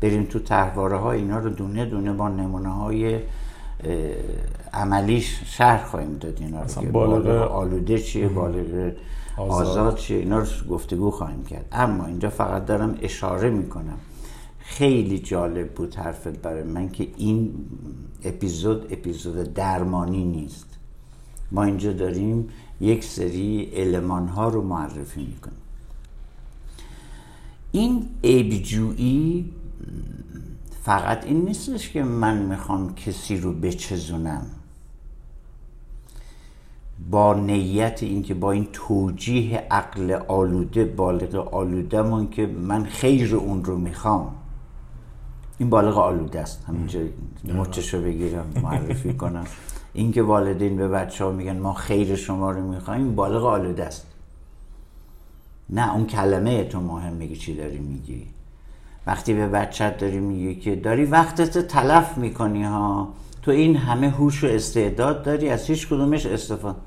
B: بریم تو تحواره ها اینا رو دونه دونه با نمونه های عملیش شهر خواهیم داد اینا رو بالغ آلوده چیه بالغ آزاد چیه اینا رو گفتگو خواهیم کرد. اما اینجا فقط دارم اشاره می‌کنم. خیلی جالب بود حرفت برای من که این اپیزود اپیزود درمانی نیست. ما اینجا داریم یک سری علمان ها رو معرفی می‌کنیم. این عیبجویی فقط این نیستش که من می‌خوام کسی رو بچزونم. با نیت اینکه با این توجیه عقل آلوده بالغ آلوده من که من خیر اون رو می‌خوام. این بالغ آلوده است. همینجا مچشو بگیرم معرفی کنم. اینکه والدین به بچه ها میگن ما خیر شما رو می‌خوایم بالغ آلوده است. نه اون کلمه تو مهم میگی چی داری میگی. وقتی به بچت داری میگی که داری وقتت تلف می‌کنی ها. تو این همه هوش و استعداد داری از هیچ کدومش استفاده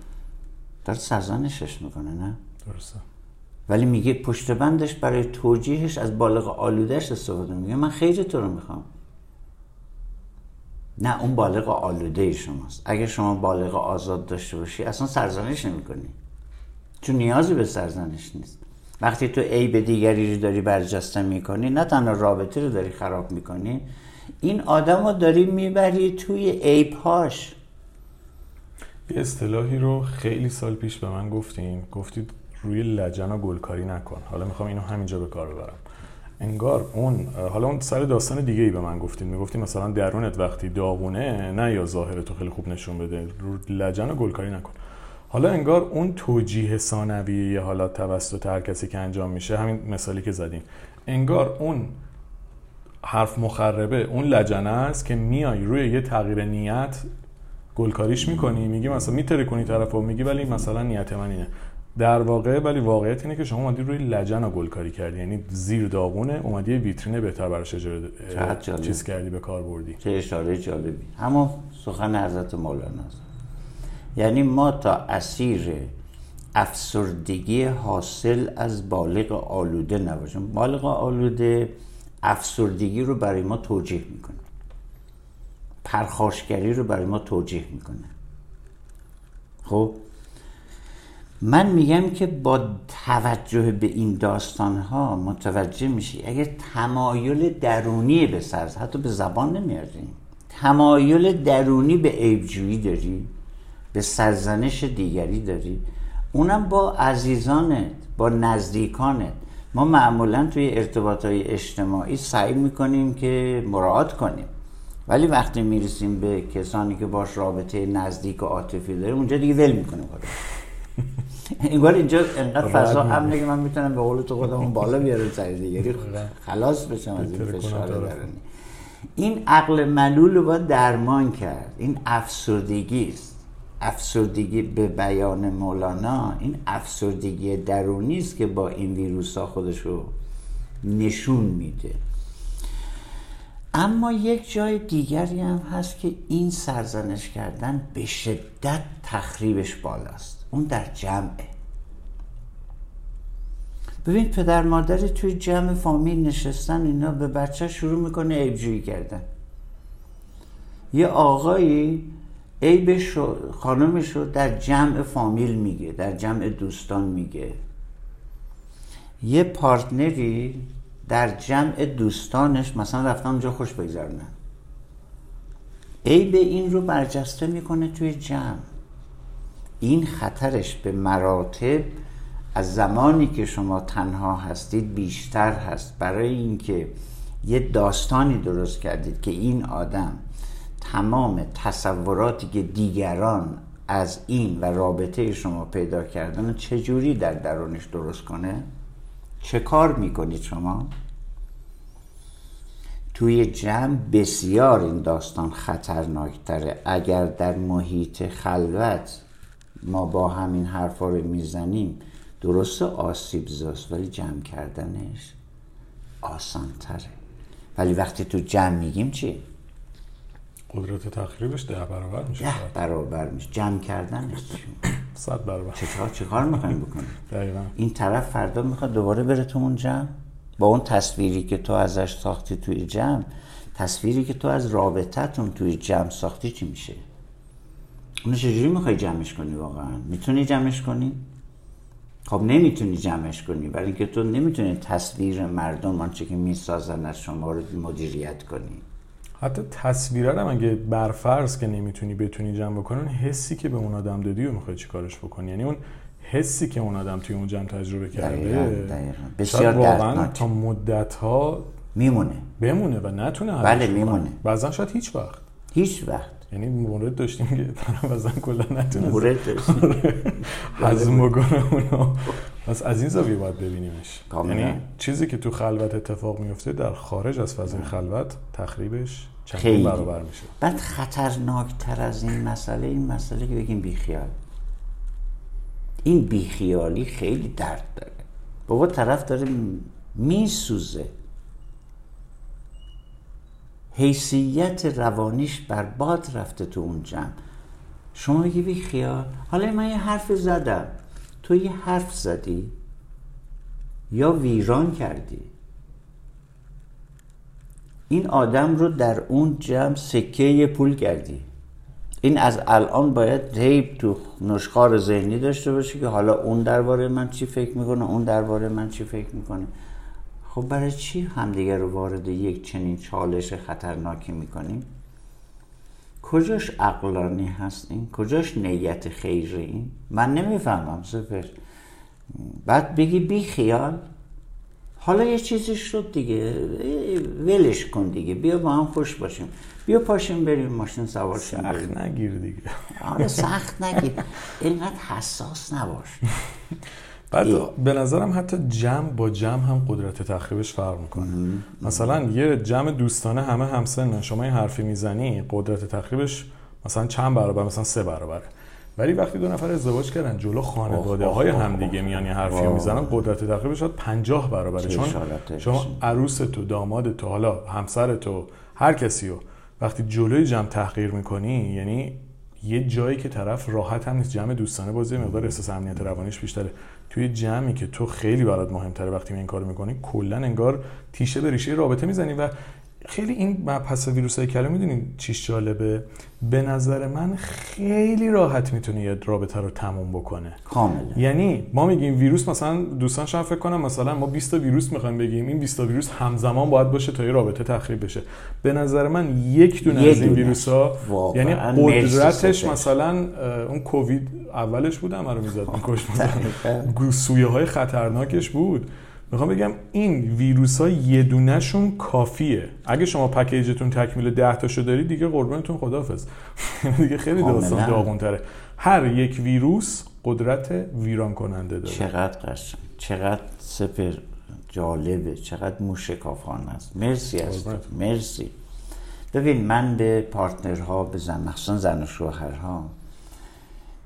B: داره سرزنشش می‌کنه نه؟
A: درسته.
B: ولی میگه پشت بندش برای توجیهش از بالغ آلودهش استفاده میگه من خیر تو رو می‌خوام. نه اون بالغ آلوده شماست. اگه شما بالغ آزاد داشته باشی اصلا سرزنش نمی‌کنی. چون نیازی به سرزنش نیست. وقتی تو عیب دیگری رو داری برجسته می‌کنی نه تنها رابطه رو داری خراب می‌کنی این آدم رو داری می‌بری توی عیبهاش.
A: یه اصطلاحی رو خیلی سال پیش به من گفتیم گفتید روی لجن و گلکاری نکن. حالا می‌خوام اینو همینجا به کار ببرم. انگار اون حالا اون سر داستان دیگه ای به من گفتین می‌گفتی مثلا درونت وقتی داغونه نه یا ظاهر تو خیلی خوب نشون بده. رو لجن و گلکاری نکن. حالا انگار اون توجیه ثانویه حالا توسط هر کسی که انجام میشه همین مثالی که زدیم. انگار اون حرف مخربه اون لجنه است که میای روی یه تغییر نیت گلکاریش می‌کنی میگی مثلا میتره کنی طرفو میگی ولی مثلا نیت من اینه. در واقع ولی واقعیت اینه که شما اومدی روی لجن گلکاری کردی. یعنی زیر داغونه اومدی ویترین بهتر براش اجاره چیز کردی به کار بردی.
B: چه اشاره جالبی. همون سخن حضرت مولانا است. یعنی ما تا اسیر افسردگی حاصل از بالغ آلوده نباشیم. بالغ آلوده افسردگی رو برای ما توجیه می‌کنه. پرخاشگری رو برای ما توجیه می‌کنه. خب؟ من میگم که با توجه به این داستان ها متوجه میشی اگر تمایل درونی به سرز حتی به زبان نمیاریم تمایل درونی به عیبجویی داری به سرزنش دیگری داری. اونم با عزیزانت با نزدیکانت. ما معمولا توی ارتباط های اجتماعی سعی می‌کنیم که مراعات کنیم. ولی وقتی می‌رسیم به کسانی که باش رابطه نزدیک و عاطفی داریم اونجا دیگه ول می‌کنیم انگار اینجا انقدر فضا امنه که من می‌تونم به قول تو خودم بالا بیارم سر دیگری خلاص بشم از این فشار درونی. این عقل ملول رو باید درمان کرد. این افسردگی است. افسردگی به بیان مولانا این افسردگی درونی است که با این ویروس ها خودش رو نشون میده. اما یک جای دیگری هم هست که این سرزنش کردن به شدت تخریبش بالاست. اون در جمعه. ببین پدر مادری توی جمع فامیل نشستن اینا به بچه شروع می‌کنه عیبجویی کردن. یه آقایی عیبش رو خانمش رو در جمع فامیل میگه در جمع دوستان میگه. یه پارتنری در جمع دوستانش مثلا رفتن اونجا خوش بگذرونن. عیب این رو برجسته می‌کنه توی جمع. این خطرش به مراتب از زمانی که شما تنها هستید بیشتر هست. برای اینکه یه داستانی درست کردید که این آدم تمام تصوراتی که دیگران از این و رابطه شما پیدا کردن چجوری در درونش درست کنه؟ چه کار می‌کنید شما؟ توی جمع بسیار این داستان خطرناکتره. اگر در محیط خلوت ما با همین حرفا رو می‌زنیم درست آسیب زاست ولی جمع کردنش آسان تره ولی وقتی تو جمع میگیم چی؟
A: قدرت تخریبش ده برابر میشه.
B: ده برابر میشه. جمع کردنش
A: صد برابر.
B: چه چه کار می‌خوایم بکنیم؟
A: دقیقا.
B: این طرف فردا می‌خواد دوباره بره تو اون جمع؟ با اون تصویری که تو ازش ساختی توی جمع تصویری که تو از رابطتون توی جمع ساختی چی میشه؟ اونو چجوری می‌خوای جمعش کنی واقعا؟ می‌تونی جمعش کنی؟ خب نمی‌تونی جمعش کنی برای اینکه تو نمی‌تونی تصویر مردم آنچه که می‌سازن از شما رو مدیریت کنی
A: حتی تصویره هم اگه برفرض که نمی‌تونی بتونی جمع بکنی اون حسی که به اون آدم دادی و می‌خوای چیکارش بکنی یعنی اون حسی که اون آدم توی اون جمع تجربه کرده
B: دقیقاً، دقیقاً. بسیار
A: واقعا. تا مدت ها
B: میمونه
A: بمونه و نتونه
B: بله،. میمونه.
A: بعضا شاید هیچ وقت
B: هیچ وقت
A: یعنی مورد داشتیم که طرف اصلا کلا نتونه
B: مورد داشتی.
A: هضم بکنه اونو. پس از این زاویه باید ببینیمش. یعنی چیزی که تو خلوت اتفاق میفته در خارج از فضای خلوت تخریبش
B: خیلی.
A: چندین برابر میشه.
B: بعد خطرناکتر از این مسئله این مسئله که بگیم بیخیال. این بیخیالی خیلی درد داره. بابا طرف داره میسوزه. حیثیت روانیش برباد رفته تو اون جمع. شما میگی بیخیال حالا من یه حرف زدم. تو یه حرف زدی؟ یا ویران کردی؟ این آدم رو در اون جمع سکه پول کردی. این از الان باید هی تو نشخار ذهنی داشته باشه که حالا اون درباره من چی فکر می‌کنه اون درباره من چی فکر می‌کنه. خب برای چی همدیگه رو وارد یک چنین چالش خطرناکی می‌کنیم؟ کجاش عقلانی هست این کجاش نیت خیره این من نمی‌فهمم سپر. بعد بگی بی خیال. حالا یه چیزی شد دیگه. ولش کن دیگه. بیا با هم خوش باشیم. بیا پاشیم بریم ماشین سوار شیم.
A: سخت نگیر دیگه.
B: آره سخت نگیر. اینقدر حساس نباش.
A: بعد به نظرم حتی جمع با جمع هم قدرت تخریبش فرق می‌کنه. مثلا یه جمع دوستانه همه همسنن. شما این حرفی می‌زنی قدرت تخریبش مثلا چند برابر مثلا سه برابره. ولی وقتی دو نفر ازدواج کردن جلو خانواده های همدیگه میان یه حرفی. می‌زنن قدرت تخریبش شاید 50 برابره. چون شما. عروس تو داماد تو حالا همسر تو هر کسی رو وقتی جلوی جمع تحقیر می‌کنی یعنی یه جایی که طرف راحت هم نیست. جمع دوستانه بازی مقدار احساس امنیت روانیش بیشتره. توی جمعی که تو خیلی برات مهمتره وقتی این کارو می‌کنی کلا انگار تیشه به ریشه رابطه می‌زنی و خیلی این پس ویروس های کلام می‌دونین چیش جالبه؟ به نظر من خیلی راحت می‌تونه یه رابطه رو تموم بکنه.
B: کاملا.
A: یعنی ما میگیم ویروس مثلا دوستان شاید فکر کنم مثلا ما 20 تا ویروس می‌خوایم بگیم این 20 تا ویروس همزمان باید باشه تا یه رابطه تخریب بشه. به نظر من یک دونه از این. ویروس ها یعنی قدرتش. مثلا اون کووید اولش بود رو می‌زد. میکش. سویه های خطرناکش بود. می‌خوام بگم این ویروس ها یه دونهشون کافیه. اگه شما پکیجتون تکمیل 10 تاشو داری دیگه قربونتون خدافظ دیگه خیلی داستان
B: کاملاً.
A: داغونتره. هر یک ویروس قدرت ویران کننده داره.
B: چقدر قشنگ. چقدر سپر جالبه. چقدر موشکافانه است. مرسی.
A: قربونت.
B: مرسی. ببین من به پارتنرها به زن مخصوصا زن و شوهرها.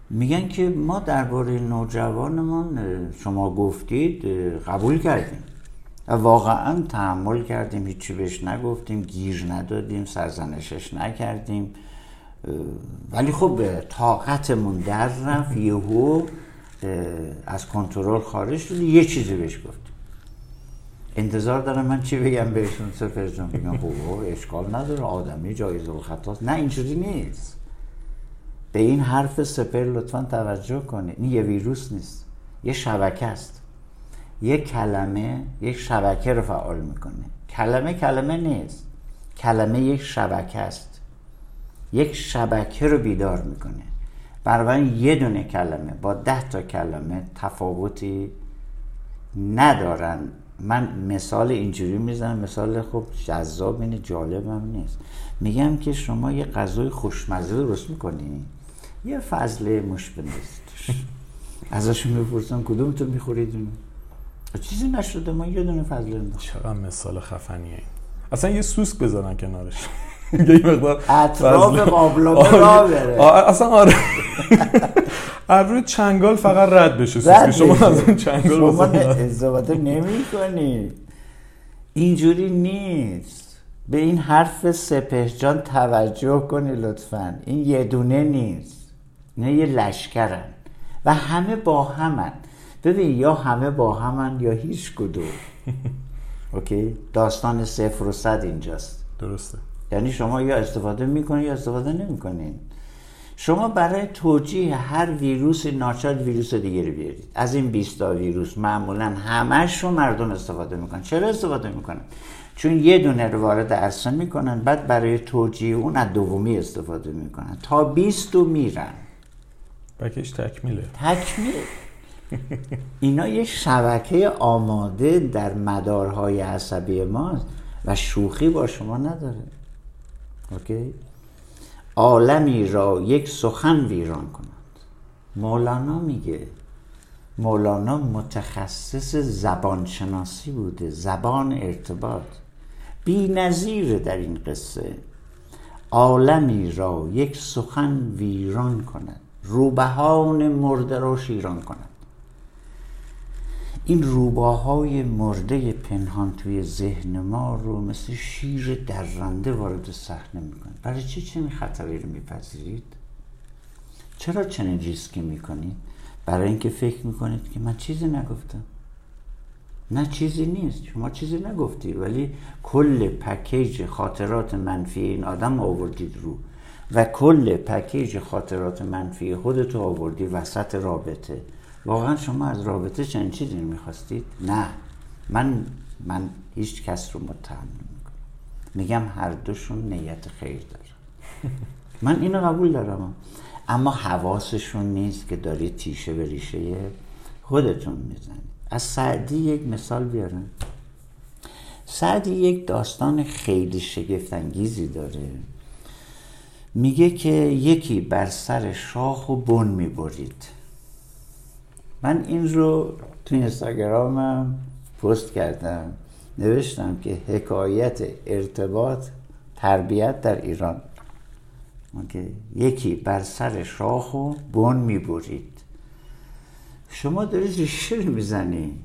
B: میگن که ما درباره نوجوانمان شما گفتید قبول کردیم. و واقعا تحمل کردیم هیچی بهش نگفتیم گیر ندادیم سرزنشش نکردیم. ولی خب طاقتمون در رفت یهو از کنترل خارج شد یه چیزی بهش گفتیم. انتظار دارم من چی بگم بهشون سفر جان؟ بگم اشکال نداره آدمی جایز الخطاست. نه اینجوری نیست. به این حرف سپر لطفا توجه کنید. این یه ویروس نیست. یه شبکه است. یه کلمه یک شبکه رو فعال می‌کنه. کلمه کلمه نیست. کلمه یک شبکه است. یک شبکه رو بیدار می‌کنه. بنابراین یه دونه کلمه با ده تا کلمه تفاوتی ندارن. من مثال اینجوری می‌زنم. مثال خب جذاب اینه جالب هم نیست. میگم که شما یه غذای خوشمزه درست می‌کنی. یه فضله مش بندازید ازشون می‌پرسن کدومتون می‌خورید؟ اونو چیزی نشده ما یه دونه فضله انداخت
A: چقدر مثال خفنیه اصلا یه سوسک بزنن کنارش. یه مقدار
B: اطراف. قابلمه
A: آره.
B: را بره.
A: اصلا آره. از روی چنگال فقط رد بشه سوسک. شما. از اون چنگال
B: شما نمی کنی اینجوری نیست. به این حرف سپهجان توجه کنی لطفا. این یه دونه نیست. نه یه لشکرن و همه با همن. ببین یا همه با همن یا هیچ کدوم. اوکی؟ داستان صفر و صد اینجاست.
A: درسته.
B: یعنی شما یا استفاده می‌کنید یا استفاده نمی‌کنید شما برای توجیه هر ویروس ناچار ویروس دیگری بیارید. از این 20 تا ویروس معمولا همش رو مردم استفاده می‌کنن. چرا استفاده می‌کنن؟ چون یه دونه رو وارد عرصه می‌کنن بعد برای توجیه اون از دومی استفاده می‌کنن. تا 20 تو میرن.
A: بکش تکمیله.
B: تکمیل؟ اینا یه شبکه آماده در مدارهای عصبی ماست و شوخی با شما نداره. اوکی؟ عالمی را یک سخن ویران کند مولانا میگه مولانا متخصص زبانشناسی بوده زبان ارتباط. بی نظیره در این قصه عالمی را یک سخن ویران کند. روبهان مرده را شیران کند. این روباهای مرده پنهان توی ذهن ما رو مثل شیر درنده وارد صحنه می‌کنه. برای چه چنین خطری رو میپذیرید؟ چرا چنین ریسکی می‌کنید؟ برای اینکه فکر می‌کنید که من چیزی نگفتم. نه چیزی نیست. شما چیزی نگفتی ولی کل پکیج خاطرات منفی این آدم آوردید رو و کل پکیج خاطرات منفی خودتو آوردی وسط رابطه. واقعا شما از رابطه چنین چیزی رو می‌خواستید؟ نه. من من هیچ کس رو متهم نمی‌کنم. میگم هر دوشون نیت خیر دارن. من اینو قبول دارم. اما حواسشون نیست که داری تیشه به ریشه خودتون می‌زنید. از سعدی یک مثال بیارم. سعدی یک داستان خیلی شگفتانگیزی داره. میگه که یکی بر سر شاخ و بن می‌برید. من این رو تو اینستاگرامم پست کردم. نوشتم که حکایت ارتباط تربیت در ایران. اوکی. یکی بر سر شاخ و بن می‌برید. شما دارید ریشه رو می‌زنی.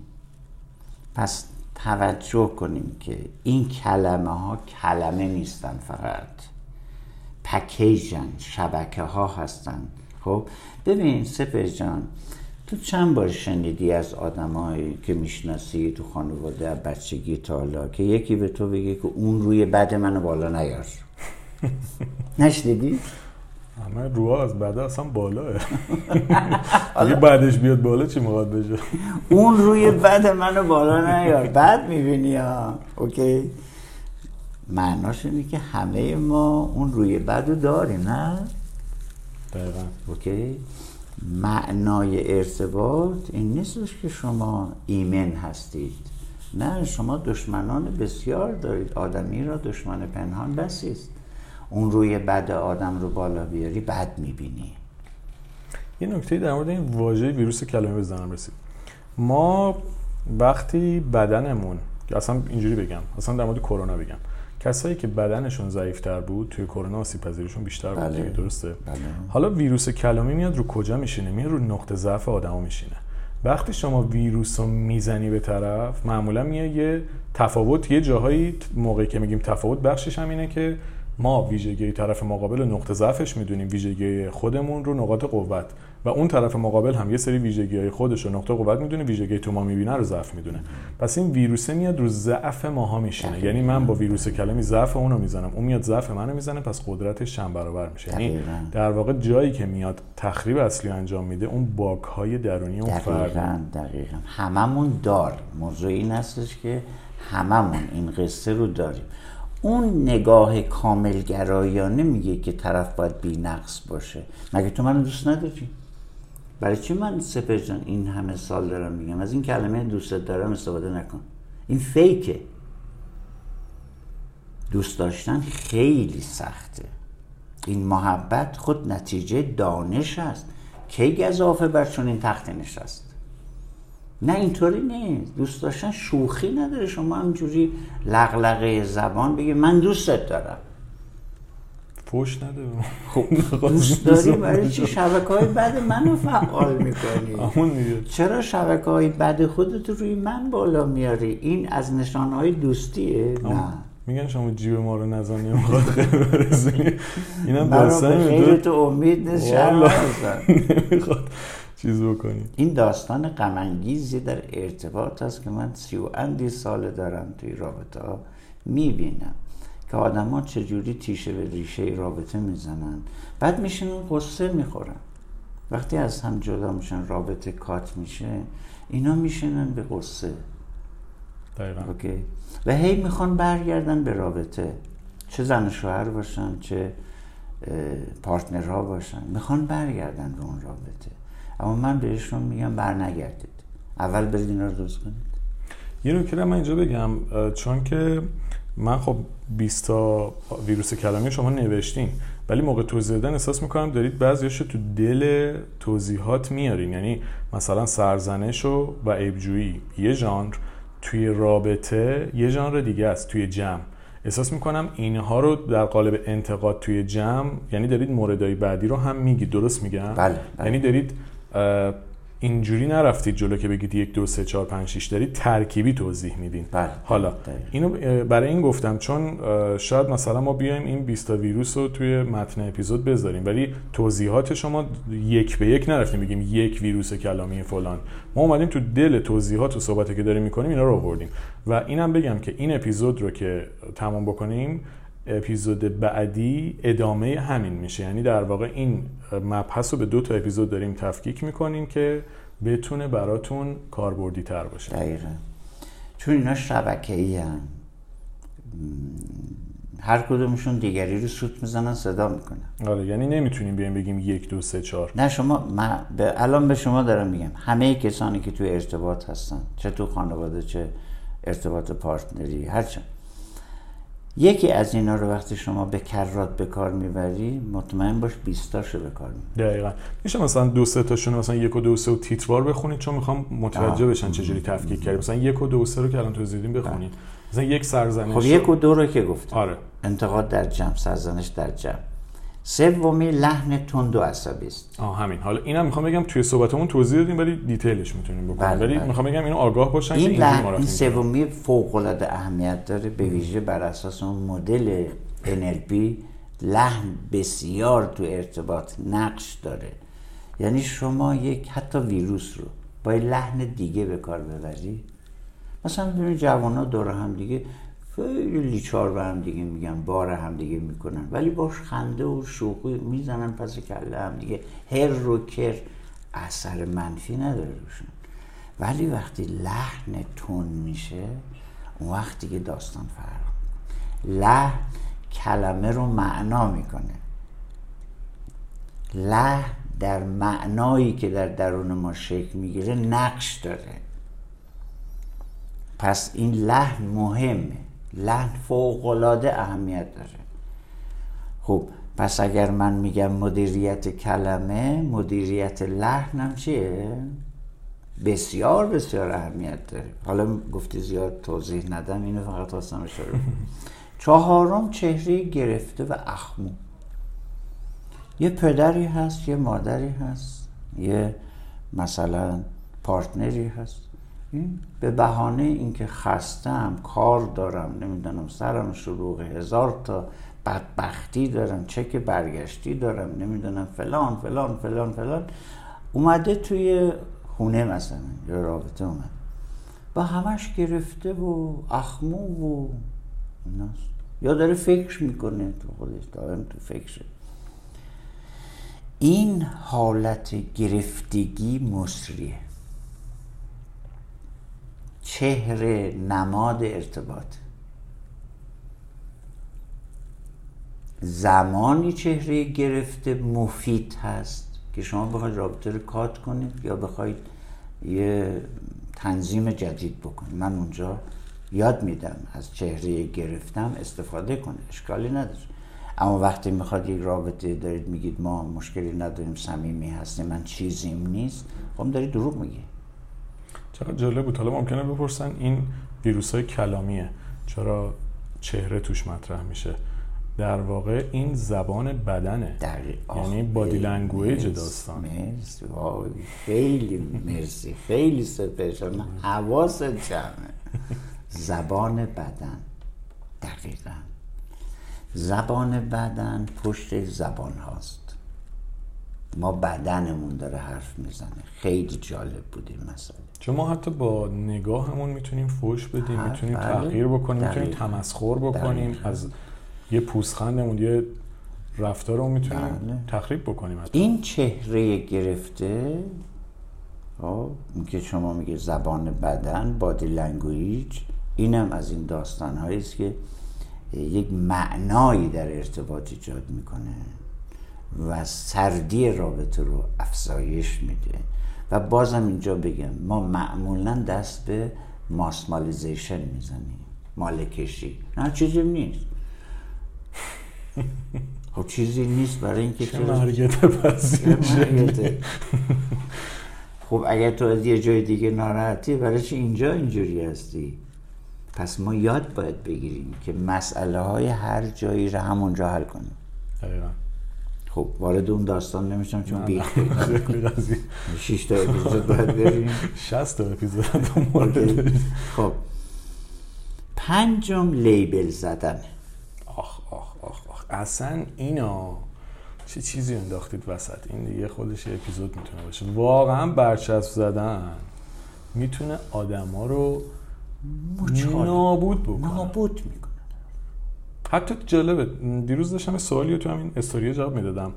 B: پس توجه کنیم که این کلمه ها کلمه نیستن فقط. پکیجن شبکه ها هستن. خب ببین سپر جان تو چند بار شنیدی از آدمایی که می‌شناسی تو خانواده بچگی تا حالا که یکی به تو بگه که اون روی بد منو بالا نیار. نشنیدی؟
A: همه روها از بعد اصلا بالاه. اگه بعدش بیاد بالا چی موقع بشه؟
B: اون روی بد منو بالا نیار. بعد می‌بینی ها اوکی؟ معناش اینه که همه ما اون روی بد رو داریم نه؟
A: دقیقا.
B: اوکی. معنای ارتباط این نیستش که شما ایمن هستید. نه شما دشمنان بسیار دارید. آدمی را دشمن پنهان بسیست. اون روی بد آدم رو بالا بیاری بد می‌بینی.
A: یه نکته در مورد این واژه ویروس کلامی بزنم رسید. ما وقتی بدنمون که اصلا اینجوری بگم اصلا در مورد کرونا بگم. کسایی که بدنشون ضعیفتر بود توی کرونا آسیب پذیریشون بیشتر بود
B: بله.
A: دیگه درسته؟
B: بله.
A: حالا ویروس کلامی میاد رو کجا میشینه؟ میاد رو نقطه ضعف آدما میشینه. وقتی شما ویروس رو می‌زنی به طرف معمولا میاد یه تفاوت یه جاهایی موقعی که میگیم تفاوت بخشش هم اینه که ما ویژگی طرف مقابل نقطه ضعفش می‌دونیم. ویژگی خودمون رو نقاط قوت. و اون طرف مقابل هم یه سری ویژگی های خودش رو نقطه قوت می‌دونه ویژگی تو ما می‌بینه رو ضعف می‌دونه. پس این ویروسه میاد رو ضعف ماها میشینه. یعنی من با ویروس کلامی ضعف اونو می‌زنم. اون میاد ضعف منو می‌زنه پس قدرتش چند برابر میشه. یعنی. در واقع جایی که میاد تخریب اصلی انجام میده اون باگ های درونی اون فرد.
B: دقیقا. هممون داریم موضوع این هستش که هممون این قصه رو داریم. اون نگاه کاملگرایانه میگه که طرف باید بی نقص باشه. مگه تو من دوست نداری؟ برای چی من سپر جان این همه سال دارم میگم؟ از این کلمه دوست دارم استفاده نکن. این فیکه. دوست داشتن خیلی سخته. این محبت خود نتیجه دانش است. کی گذافه بر چون این تخت نشست؟ نه اینطوری نیست. دوست داشتن شوخی نداره. شما همجوری لغلقه زبان بگی من دوستت دارم.
A: فوش نده
B: خب دوست داری برای چی شبکه های بد منو فعال می‌کنی؟ چرا شبکه های بد خودت روی من بالا میاری؟ این از نشانه های دوستیه نه.
A: میگن شما جیب ما رو نزنی می‌خواد خیلی برسونی. اینم
B: داستان خیلی تو امید نیست شرم
A: نمی‌خواد چیز بکنی.
B: این داستان غمانگیزی در ارتباط هست که من سی و اندی سال دارم توی رابطه ها می‌بینم. که ها چجوری تیشه به ریشه رابطه می‌زنن. بعد میشنن قصه می‌خورن. وقتی از هم جدا میشن رابطه کات میشه اینا میشنن به قصه
A: دقیقا.
B: اوکی. و هی می‌خوان برگردن به رابطه. چه زن شوهر باشن چه پارتنرها باشن. می‌خوان برگردن به اون رابطه. اما من بهشون میگم بر نگردید اول برید اینا رو دوست کنید.
A: یه نکته من اینجا بگم چون که من خب 20 تا ویروس کلامی شما نوشتین ولی موقع توضیح دادن احساس می‌کنم دارید بعضیش تو دل توضیحات میارین. یعنی مثلا سرزنش و, و عیبجویی. یه ژانر توی رابطه یه ژانر دیگه است توی جمع. احساس می‌کنم اینها رو در قالب انتقاد توی جمع یعنی دارید موردهای بعدی رو هم میگید درست میگم؟
B: بله, بله.
A: یعنی دارید اینجوری نرفتید جلو که بگید یک دو سه چهار پنج شیش دارید ترکیبی توضیح میدین.
B: بله.
A: حالا اینو برای این گفتم چون شاید مثلا ما بیایم این 20 تا ویروس رو توی متن اپیزود بذاریم ولی توضیحات شما یک به یک نرفتیم بگیم یک ویروس کلامی فلان. ما اومدیم تو دل توضیحات و صحبتی که داریم می‌کنیم اینا رو آوردیم. و اینم بگم که این اپیزود رو که تمام بکنیم اپیزود بعدی ادامه همین میشه. یعنی در واقع این مبحث رو به دو تا اپیزود داریم تفکیک می‌کنیم که بتونه براتون کاربردی تر باشه.
B: دقیقا. چون اینا شبکه ای هر کدومشون دیگری رو سوت می‌زنن صدا می‌کنن.
A: آره یعنی نمی‌تونیم بیایم بگیم یک دو سه چهار.
B: نه شما من به الان به شما دارم میگم. همه کسانی که توی ارتباط هستن چه تو خانواده چه ارتباط پارتنری هرچند. یکی از اینا رو وقتی شما به کرات به کار می‌بری مطمئن باش 20 تاشو به کار می‌بری.
A: دقیقا. میشه مثلا دو سه تاشون مثلا یک و دو سه و تیتروار بخونید چون می‌خوام متوجه بشن چجوری تفکیک کردیم. مثلا یک و دو سه رو که الان توضیح بخونید بله. مثلا یک سرزنش
B: خب یک و دو رو که گفتم.
A: آره.
B: انتقاد در جمع سرزنش در جمع. سومی لحن تند و عصبی است.
A: آه همین. حالا اینم می‌خوام بگم توی صحبتمون توضیح دادیم ولی دیتیلش می‌تونیم بکنیم. بله ولی بله. می‌خوام بگم اینو آگاه باشن
B: این لحن این سومی فوق العاده اهمیت داره به ویژه بر اساس اون مدل NLP لحن بسیار تو ارتباط نقش داره. یعنی شما یک حتی ویروس رو با لحن دیگه به کار ببری. مثلا ببینید جوان ها دور هم دیگه خیلی لیچار به هم دیگه میگن بار هم دیگه می‌کنن. ولی باش خنده و شوقی می‌زنن پس کله هم دیگه. هر رو کر اثر منفی نداره روشون. ولی وقتی لحن تون میشه اون وقت دیگه داستان فرق لحن کلمه رو معنا می‌کنه. لحن در معنایی که در درون ما شکل می‌گیره نقش داره. پس این لحن مهمه. لحن فوقلاده اهمیت داره. خب پس اگر من میگم مدیریت کلمه مدیریت لحنم چیه؟ بسیار بسیار اهمیت داره. حالا گفتی زیاد توضیح ندم اینو فقط خواستم اشاره چهارم چهره گرفته و اخمو. یه پدری هست یه مادری هست یه مثلا پارتنری هست. به بهانه اینکه خستم کار دارم نمی‌دونم سرم شروع هزار تا بدبختی دارم چک برگشتی دارم نمی‌دونم فلان فلان فلان فلان. اومده توی خونه مثلا یا رابطه اومد. با همش گرفته و اخمو و یا داره فکر می‌کنه تو خودش دارم تو فکره این حالت گرفتگی مصریه. چهره نماد ارتباط. زمانی چهره گرفته مفید هست که شما بخواید رابطه رو کات کنید یا بخواید یه تنظیم جدید بکنید. من اونجا یاد میدم از چهره گرفتم استفاده کنه. اشکالی نداره. اما وقتی می‌خواد یک رابطه دارید میگید ما مشکلی نداریم صمیمی هستیم من چیزیم نیست خب داری دروغ میگی
A: چقدر جالب بود. حالا ممکنه بپرسن این ویروس های کلامیه. چرا چهره توش مطرح میشه؟ در واقع این زبان بدنه. یعنی body language داستان.
B: مرسی. خیلی مرسی. خیلی special حواست جمعه. زبان بدن. دقیقا. زبان بدن پشت زبان هاست. ما بدنمون داره حرف می‌زنه خیلی جالب بود این مسئله
A: چون ما حتی با نگاهمون می‌تونیم فوش بدیم می‌تونیم بله. تغییر بکنیم می‌تونیم تمسخر بکنیم از یه پوزخندمون یه رفتارمون می‌تونیم بله. تخریب بکنیم حتی.
B: این چهره گرفته خب، که شما میگه زبان بدن body language اینم از این داستان است که یک معنایی در ارتباط ایجاد می‌کنه و سردی رابطه رو افزایش میده. و بازم اینجا بگم ما معمولا دست به ماسمالیزیشن می‌زنیم. مالکشی نه چیزی نیست. خب چیزی نیست برای اینکه
A: چه مرگت
B: خب اگر تو از یه جای دیگه ناراحتی برای چی اینجا اینجوری هستی؟ پس ما یاد باید بگیریم که مسئله های هر جایی رو همونجا حل کنیم.
A: دقیقا.
B: خب وارد اون داستان نمیشم چون بیخ شیش تا اپیزود باید بریم.
A: شست تا اپیزود
B: خب. پنجم لیبل زدن.
A: آخ آخ آخ آخ. اصلا اینا چه چیزی انداختید وسط؟ این دیگه خودش اپیزود می‌تونه باشه. واقعا برچسب زدن می‌تونه آدما رو نابود بکنه.
B: نابود می‌کنه.
A: حتی جالبه دیروز داشتم سوالی رو تو همین استوری جواب می‌دادم.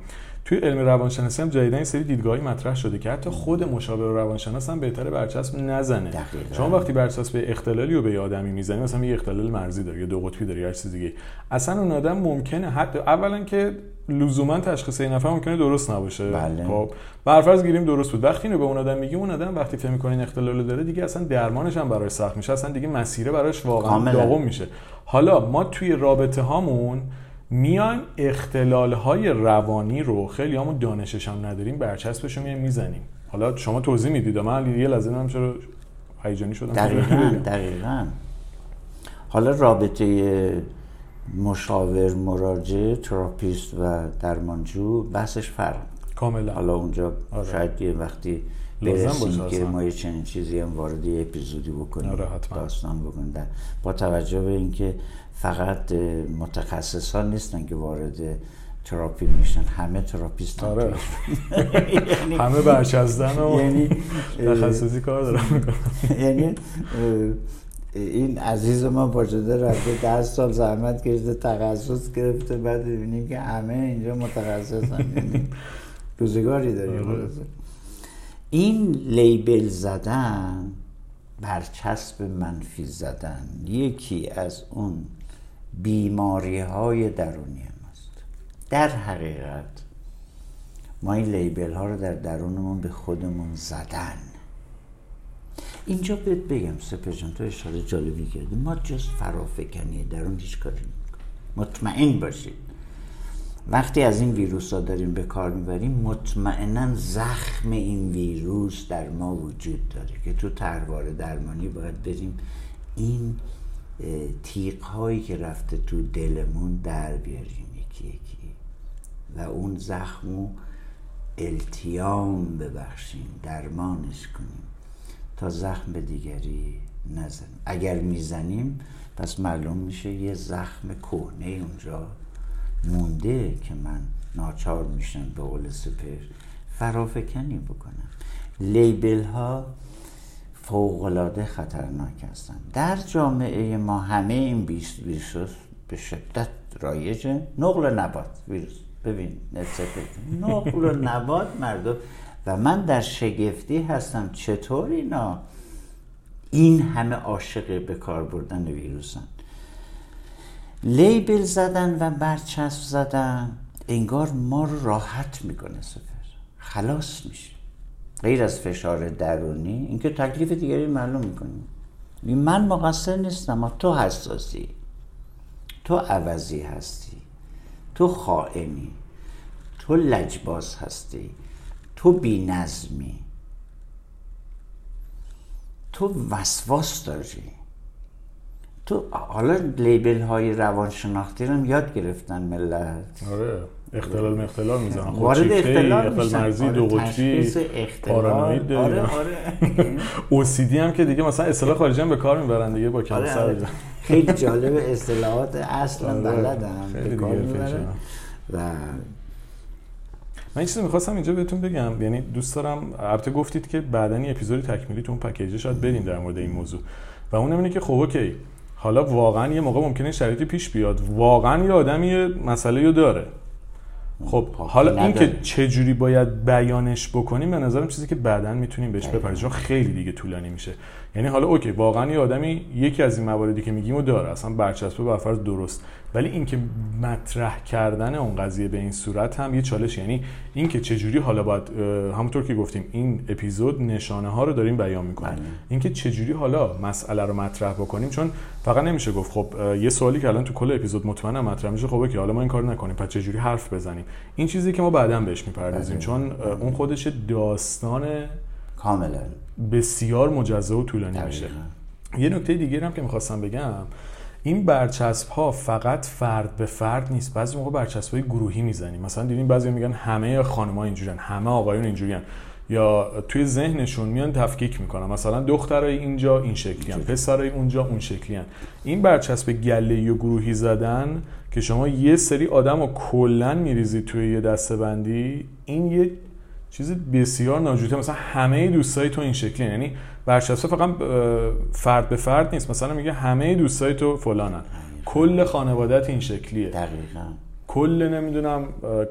A: توی علم روانشناسی هم جدیدا این سری دیدگاهی مطرح شده که حتی خود مشاور روانشناس هم بهتره برچسب نزنه. دقیقا. شما وقتی برچسب به اختلالی رو به آدمی می‌زنی مثلا یه اختلال مرزی داره یا دو قطبی داره یا هر چیز دیگه اصلا اون آدم ممکنه حتی اولا که لزوما تشخیص این نفر ممکنه درست نباشه.
B: بله.
A: خب برفرض گیریم درست بود. وقتی اینو به اون آدم میگی اون آدم وقتی فهم می‌کنین اختلال داره دیگه اصلا درمانش هم براش سخت میشه. اصلا دیگه مسیره براش واقعا داغم میشه. حالا ما توی رابطه هامون میایم اختلال های روانی رو خیلی همون دانشش هم نداریم برچسبش رو میایم می‌زنیم. حالا شما توضیح می‌دید من یه لحظه هم چرا هیجانی شدم.
B: دقیقا دقیقا. حالا رابطه مشاور مراجع تراپیست و درمانجو بحثش فرق.
A: کاملا.
B: حالا اونجا آره. شاید یه وقتی برسیم که ما یه چنین چیزی هم وارد اپیزودی بکنیم
A: آره
B: داستان بکنیم. با توجه به اینکه فقط متخصصان نیستن که وارد تراپی میشن. همه therapist
A: آره. یعنی همه برچسب زدن و یعنی تخصصی کار دارن.
B: یعنی این عزیز ما باجده رفته ده سال زحمت کشیده تخصص گرفته بعد ببینیم که همه اینجا متخصصن. یعنی روزگاری داریم. آره. این لیبل زدن برچسب منفی زدن یکی از اون بیماری های درونی ماست. در حقیقت ما این لیبل ها رو در درونمون به خودمون زدن. اینجا بهت بگم سپر جان تو اشاره جالبی کردی. ما جز فرافکنی درون هیچ کاری مطمئن باشید. وقتی از این ویروس ها داریم به کار می‌بریم مطمئنا زخم این ویروس در ما وجود داره که تو تروار درمانی باید بریم این تیق هایی که رفته تو دلمون در بیاریم یکی یکی. و اون زخم التیام ببخشیم درمانش کنیم. تا زخم به دیگری نزنیم. اگر می‌زنیم پس معلوم میشه یه زخم کهنه اونجا مونده که من ناچار میشم به قول سپر فرافکنی بکنم. لیبل ها فوقلاده خطرناک هستند در جامعه ما همه این ویروس به شدت رایجه. نقل نبات. ویروس. ببین نقل نبات مردم و من در شگفتی هستم. چطور اینا؟ این همه عاشق به کار بردن ویروسن. لیبل زدن و برچسب زدن. انگار ما رو راحت می‌کنه سفر خلاص میشه. غیر از فشار درونی اینکه تکلیف دیگری معلوم می‌کنیم من مقصر نیستم تو حساسی. تو عوضی هستی. تو خائنی. تو لجباز هستی. تو بی نظمی تو وسواس داری. تو حالا لیبل های روانشناختی رو یاد گرفتن ملت.
A: آره. اختلال مختلال می‌زنن.
B: وارد اختلال
A: اختلال مرزی
B: آره،
A: دو قطبی پارانوید
B: آره آره.
A: اوسیدی هم که دیگه مثلا اصطلاح خارجی هم به کار می‌برن دیگه با
B: آره،
A: سر
B: آره. خیلی جالب اصطلاحات اصلا بلدم. به کار می‌برن. و
A: من این چیزی می‌خواستم اینجا بهتون بگم یعنی دوست دارم البته گفتید که بعدا یه اپیزودی تکمیلی تو اون package شاید بریم در مورد این موضوع. و اونم اینه که خب okay حالا واقعا یه موقع ممکنه شرایطی پیش بیاد. واقعا یه آدمی مسئله رو داره. خب حالا این
B: نداره.
A: که چه جوری باید بیانش بکنیم به نظرم چیزی که بعدا می‌تونیم بهش بپردازیم چون خیلی دیگه طولانی میشه یعنی حالا okay واقعا یه آدمی یکی از این مواردی که میگیم و داره اصلا برچسبه بر فرض درست. ولی اینکه مطرح کردن اون قضیه به این صورت هم یه چالش یعنی اینکه چه جوری حالا باید همونطور که گفتیم این اپیزود نشانه ها رو داریم بیان می‌کنیم.
B: بله.
A: اینکه چه جوری حالا مسئله رو مطرح بکنیم چون فقط نمیشه گفت خب یه سوالی که الان تو کل اپیزود مطمئنم مطرح میشه خب که حالا ما این کارو نکنیم. پس چه جوری حرف بزنیم؟ این چیزی که ما بعدا بهش می‌پردازیم.
B: بله.
A: چون اون خودش داستان
B: کاملا
A: بسیار مجزا و طولانی میشه. یه نکته دیگه هم که می‌خواستم بگم این برچسب ها فقط فرد به فرد نیست بعضی موقع برچسب های گروهی می‌زنیم مثلا دیدیم بعضی میگن همه خانم‌ها اینجورین همه آقایون اینجورین یا توی ذهنشون میان تفکیک می‌کنن مثلا دخترای اینجا این شکلی هن. پسرای اونجا اون شکلی هن. این برچسب گله و گروهی زدن که شما یه سری آدم رو کلا میریزید توی یه دسته بندی این یه چیز بسیار ناجوته مثلا همه دوستای تو این شکلی یعنی برچسب فقط فرد به فرد نیست. مثلا میگه همه دوستای تو فلانن. کل خانوادت این شکلیه.
B: دقیقا.
A: کل نمی‌دونم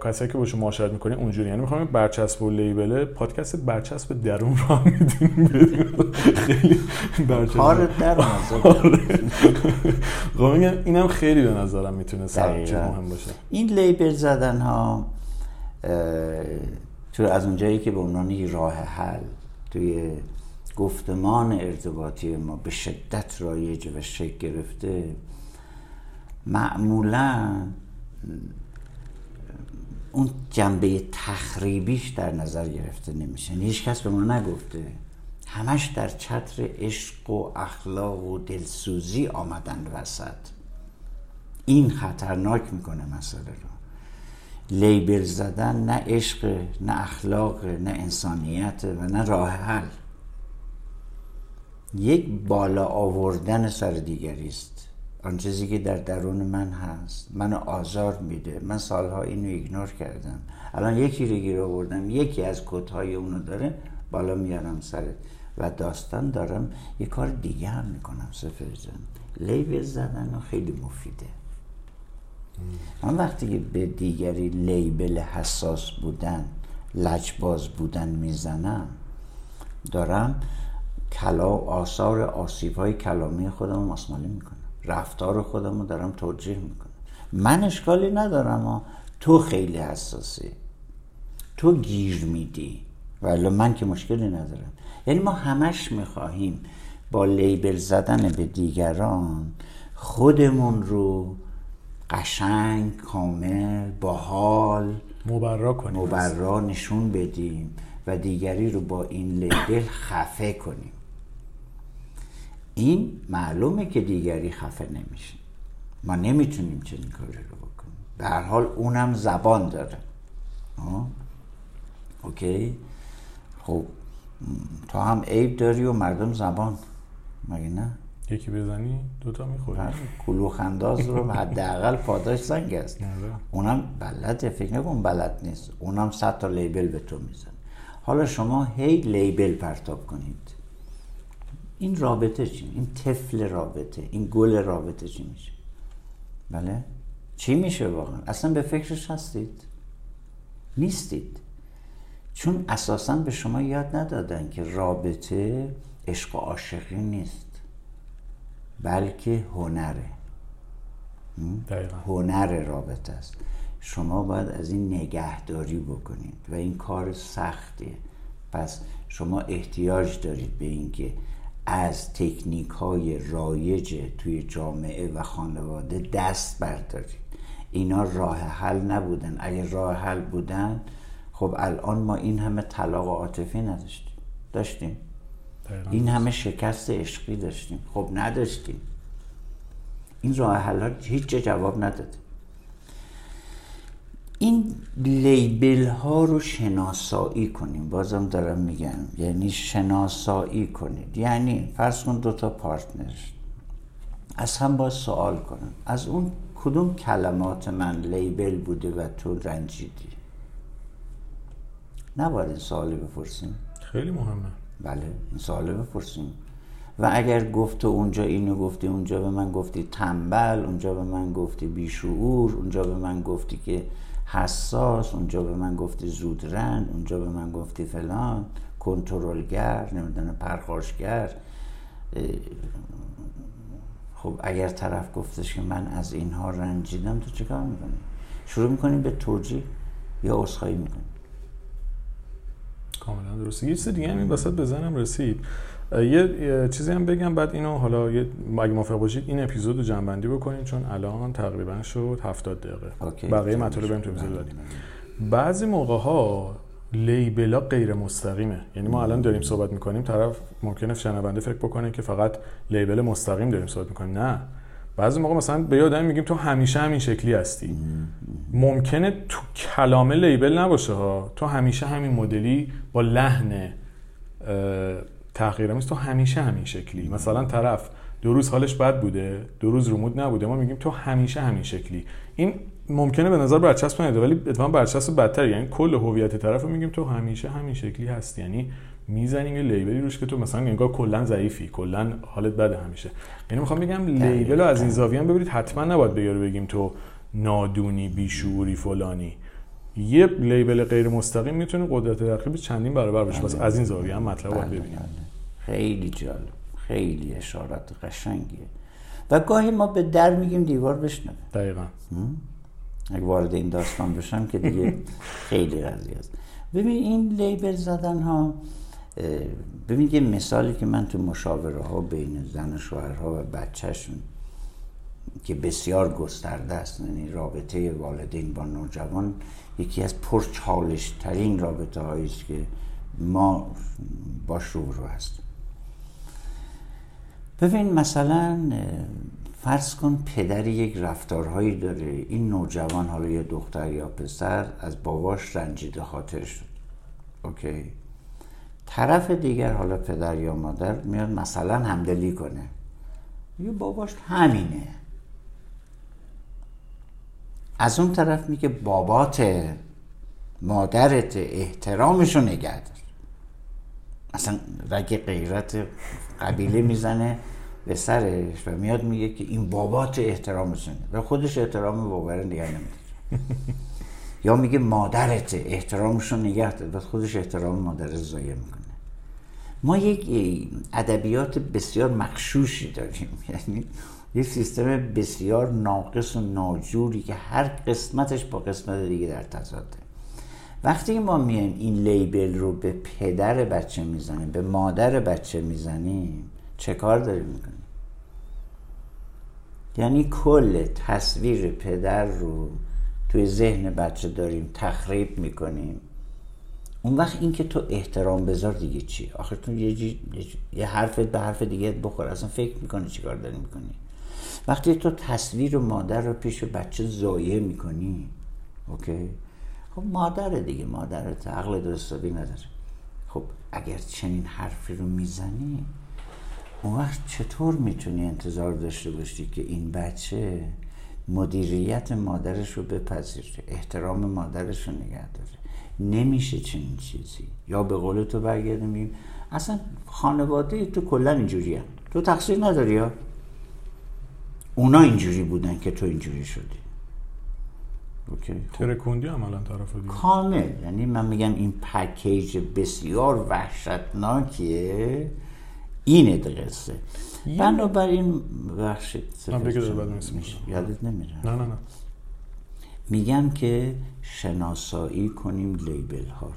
A: کسایی که باشون معاشرت می‌کنی اونجوری. یعنی می‌خوام برچسب و لیبله پادکست برچسب درون می‌دونیم بدیم. خیلی برچسب.
B: کار نظر
A: خب میگم اینم خیلی به نظرم می‌تونه سر
B: دقیقاً.
A: چیز مهم باشه.
B: این لیبل زدن ها تو از اونجایی که به عنوان راه حل توی گفتمان ارتباطی ما به شدت رایج و شکل گرفته معمولا اون جنبه تخریبیش در نظر گرفته نمیشه. یعنی هیچ کس به ما نگفته. همش در چتر عشق و اخلاق و دلسوزی آمدن وسط. این خطرناک می‌کنه مسئله رو. لیبل زدن نه عشق نه اخلاق نه انسانیت و نه راه حل. یک بالا آوردن سر دیگری است. آن چیزی که در درون من هست منو آزار میده. من سالها اینو ایگنور کردم. الان یکی رو گیر آوردم. یکی از کدهای اونو داره بالا میارم سرت و داستان دارم یه کار دیگه هم می‌کنم سفر جان. لیبل زدن خیلی مفیده. من وقتی که به دیگری لیبل حساس بودن لجباز بودن می‌زنم دارم کلا آثار آسیب های کلامی خودم رو ماسمالی می‌کنم. رفتار خودم رو دارم توجیه می‌کنم. من اشکالی ندارم. تو خیلی حساسی. تو گیر میدی. ولی من که مشکلی ندارم. یعنی ما همش می‌خواهیم با لیبل زدن به دیگران خودمون رو قشنگ کامل باحال.
A: مبرا کنیم.
B: مبرا نشون بدیم و دیگری رو با این لیبل خفه کنیم. این معلومه که دیگری خفه نمیشه. ما نمی‌تونیم چنین کاری رو بکنیم. به هر حال اونم زبان داره. آه؟ اوکی؟ خب تو هم عیب داری و مردم زبان. مگه نه؟
A: یکی بزنی دوتا می‌خوری.
B: کلوخ انداز رو حداقل پاداش زنگ است.
A: آره.
B: اونم بلده فکر نکن بلد نیست. اونم صد تا لیبل به تو میزن حالا شما هی لیبل پرتاب کنید. این رابطه چی؟ این طفل رابطه این گل رابطه چی میشه؟ بله؟ چی میشه واقعا؟ اصلا به فکرش هستید؟ نیستید. چون اساسا به شما یاد ندادن که رابطه عشق و عاشقی نیست. بلکه هنره.
A: دقیقا.
B: هنر رابطه است. شما باید از این نگهداری بکنید و این کار سختیه پس شما احتیاج دارید به اینکه از تکنیک های رایج توی جامعه و خانواده دست بردارید. اینا راه حل نبودن. اگه راه حل بودن خب الان ما این همه طلاق عاطفی نداشتیم. داشتیم. این همه شکست عشقی داشتیم. خب نداشتیم. این راه حل ها هیچ جواب نداده. این لیبل ها رو شناسایی کنیم. بازم دارم میگم. یعنی شناسایی کنید. یعنی فرض کن دوتا پارتنر. از هم با سوال کنن. از اون کدوم کلمات من لیبل بوده و تو رنجیدی؟ نباید این سوالی بپرسیم.
A: خیلی مهمه.
B: بله این سوالی بپرسیم و اگر گفت تو اونجا اینو گفتی اونجا به من گفتی تنبل اونجا به من گفتی بیشعور اونجا به من گفتی که حساس اونجا به من گفتی زودرن اونجا به من گفتی فلان کنترلگر نمی‌دونم پرخاشگر خب اگر طرف گفتش که من از اینها رنجیدم تو چه کار می‌کنی؟ شروع می‌کنیم به توجیه یا اصخایی می‌کنیم
A: کاملا درسته. یه چیز دیگه هم این وسط بزنم رسید. یه چیزی هم بگم بعد اینو حالا اگه موافق باشید این اپیزود رو جنبندی بکنید چون الان تقریبا شد 70 دقیقه. بقیه مطالب هم تو اپیزود دادیم. بعضی موقع ها لیبلا غیر مستقیمه. یعنی ما الان داریم صحبت می‌کنیم طرف ممکنه شنونده فکر بکنه که فقط لیبل مستقیم داریم صحبت می‌کنیم. نه. بعضی موقع مثلا به یادم میگیم تو همیشه همین شکلی هستی. ممکنه تو کلامه لیبل نباشه ها. تو همیشه همین مدلی با لحن تحقیرآمیز تو همیشه همین شکلی. مثلا طرف دو روز حالش بد بوده دو روز رومود نبوده ما میگیم تو همیشه همین شکلی. این ممکنه به نظر برچسب نیاد ولی اتفاقا برچسب بدتر. یعنی کل هویت طرف رو میگیم تو همیشه همین شکلی هست یعنی می‌زنیم یه لیبلی روش که تو مثلا انگار کلا ضعیفی کلا حالت بده همیشه. یعنی می‌خوام بگم لیبل رو از این زاویه هم ببینید حتما نباید بگیره بگیم تو نادونی بیشوری فلانی. یه لیبل غیر مستقیم می‌تونه قدرت ترکیب چندین برابر بشه بس از این زاویه هم مطلب باید بله، ببینیم.
B: بله. خیلی جالب. خیلی اشارات قشنگیه. و گاهی ما به در میگیم دیوار بشنوه.
A: دقیقا.
B: اگه وارد این داستان بشم که دیگه خیلی قضیه است. ببین این لیبل زدن ها ببین یه مثالی که من تو مشاوره ها بین زن و شوهرها و بچهشون که بسیار گسترده است یعنی رابطه والدین با نوجوان یکی از پرچالش ترین رابطه است که ما باش رو هست ببین مثلا فرض کن پدر یک رفتارهایی داره. این نوجوان حالا یه دختر یا پسر از باباش رنجیده خاطر شد. اوکی؟ طرف دیگر حالا پدر یا مادر میاد مثلا همدلی کنه. یه باباش همینه. از اون طرف میگه بابات مادرت احترامشو نگه دار. اصلا رگ غیرت قبیله می‌زنه به سرش و میاد میگه که این بابات احترامشو و خودش احترام بابر نگه نمیده یا میگه مادرت احترامشو نگه دار و خودش احترام مادر زایه می‌کنه. ما یک ادبیات بسیار مخشوشی داریم. یعنی یه سیستم بسیار ناقص و ناجوری که هر قسمتش با قسمت دیگه در تضاده وقتی ما میایم این لیبل رو به پدر بچه می‌زنیم به مادر بچه می‌زنیم چه کار داریم می‌کنیم؟ یعنی کل تصویر پدر رو توی ذهن بچه داریم تخریب می‌کنیم. اون وقت این که تو احترام بذار دیگه چی؟ آخر تو یه, یه حرف به حرف دیگه بخور. اصلا فکر می‌کنی چی کار داری می‌کنی؟ وقتی تو تصویر مادر رو پیش بچه زایه می‌کنی اوکی؟ خب مادر دیگه مادرت عقل درستابی نداره. خب اگر چنین حرفی رو می‌زنی اون وقت چطور می‌تونی انتظار داشته باشی که این بچه مدیریت مادرش رو بپذیره احترام مادرش رو نگه داره. نمیشه چنین چیزی. یا به قول تو برگردیم اصلا خانواده تو کلا اینجوری تو تقصیر نداری یا؟ اونا اینجوری بودن که تو اینجوری شدی.
A: اوکی خب. ترکوندی عملا طرف دیگه
B: کامل. یعنی من میگم این پکیج بسیار وحشتناکیه. اینه قصه بنابراین بخشید یادت نمیره؟
A: نه نه نه.
B: میگم که شناسایی کنیم لیبل ها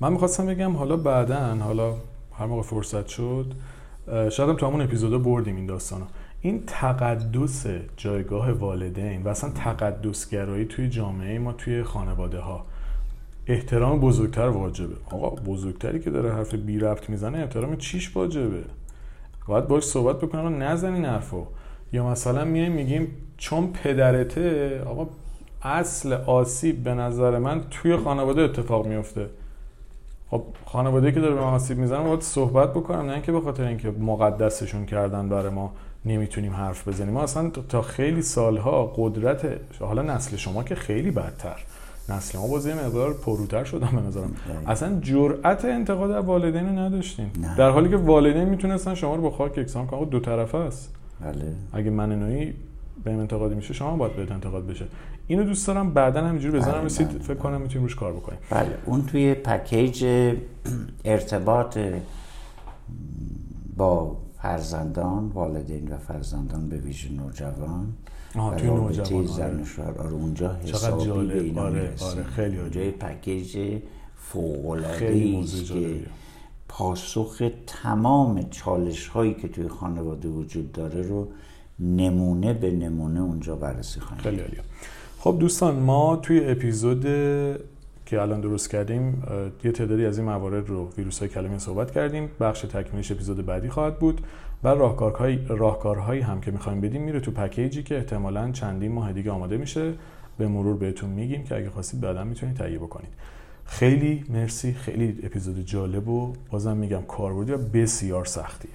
A: من می‌خواستم بگم حالا بعدا حالا هر موقع فرصت شد شاید هم تو همون اپیزودا بردیم این داستانو. این تقدس جایگاه والدین و اصلا تقدسگرایی توی جامعه ما توی خانواده ها احترام بزرگتر واجبه. آقا بزرگتری که داره حرف بی ربط می‌زنه احترام چیش واجبه؟ باید باش صحبت بکنن نزنین حرفو. یا مثلا میایم میگیم چون پدرته آقا اصل آسیب به نظر من توی خانواده اتفاق میفته. خب خانواده که داره به آسیب می‌زنه باید صحبت بکنم نه اینکه به خاطر اینکه مقدسشون کردن برای ما نمی‌تونیم حرف بزنیم. ما اصلا تا خیلی سالها قدرت حالا نسل شما که خیلی بدتر. نسل ما بازی مقدار پروتر شدن به نظرم. اصلا جرأت انتقاد از والدین رو نداشتیم. در حالی که والدین می‌تونستن شما رو با خاک یکسان کنن. دو طرفه است.
B: بله.
A: اگه من نوعی به انتقادی میشه شما باید بهت انتقاد بشه. اینو دوست دارم بعدا همینجوری بزنم بله رسید. بله. فکر کنم می‌تونیم روش کار بکنیم.
B: بله اون توی پکیج ارتباط با فرزندان والدین و فرزندان به ویژه نوجوان
A: توی نوجوان
B: زن آره. آره اونجا حسابی
A: جالب. آره, آره خیلی
B: اونجا پکیج فوق العاده که پاسخ تمام چالش هایی که توی خانواده وجود داره رو نمونه به نمونه اونجا بررسی خواهیم
A: خیلی عالیه. خب دوستان ما توی اپیزود که الان درست کردیم یه تعدادی از این موارد رو ویروس های کلمه صحبت کردیم. بخش تکمیلش اپیزود بعدی خواهد بود. و راهکارهای راهکارهایی هم که می‌خوایم بدیم میره تو پکیجی که احتمالا چندین ماه دیگه آماده میشه. به مرور بهتون میگیم که اگه خواستید بعدا می‌تونید تهیه بکنید. خیلی مرسی. خیلی اپیزود جالب و بازم میگم کاربردی و بسیار سختیه.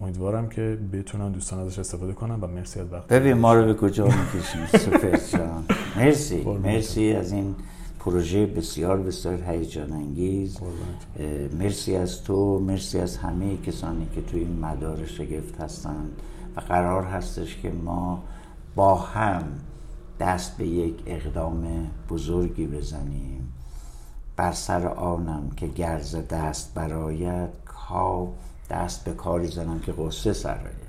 A: امیدوارم که بتونن دوستان ازش استفاده کنن و مرسی از وقت
B: ببین ما رو به کجا می‌کشیم سپر جان؟ مرسی. مرسی از این پروژه بسیار بسیار هیجان انگیز مرسی از تو مرسی از همه کسانی که تو این مدار شگفت هستند و قرار هستش که ما با هم دست به یک اقدام بزرگی بزنیم. بر سر آنم که گرز دست برایت کاو دست به کاری زنم که قصه سرایت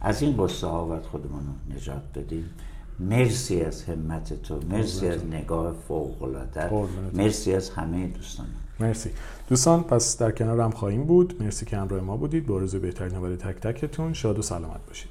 B: از این قصه ها باید خودمون نجات بدیم. مرسی از همت تو مرسی از نگاه فوق العاده مرسی از همه دوستان.
A: مرسی. دوستان پس در کنار هم خواهیم بود. مرسی که همراه ما بودید. با بهترین حال تک تکتون شاد و سلامت باشید.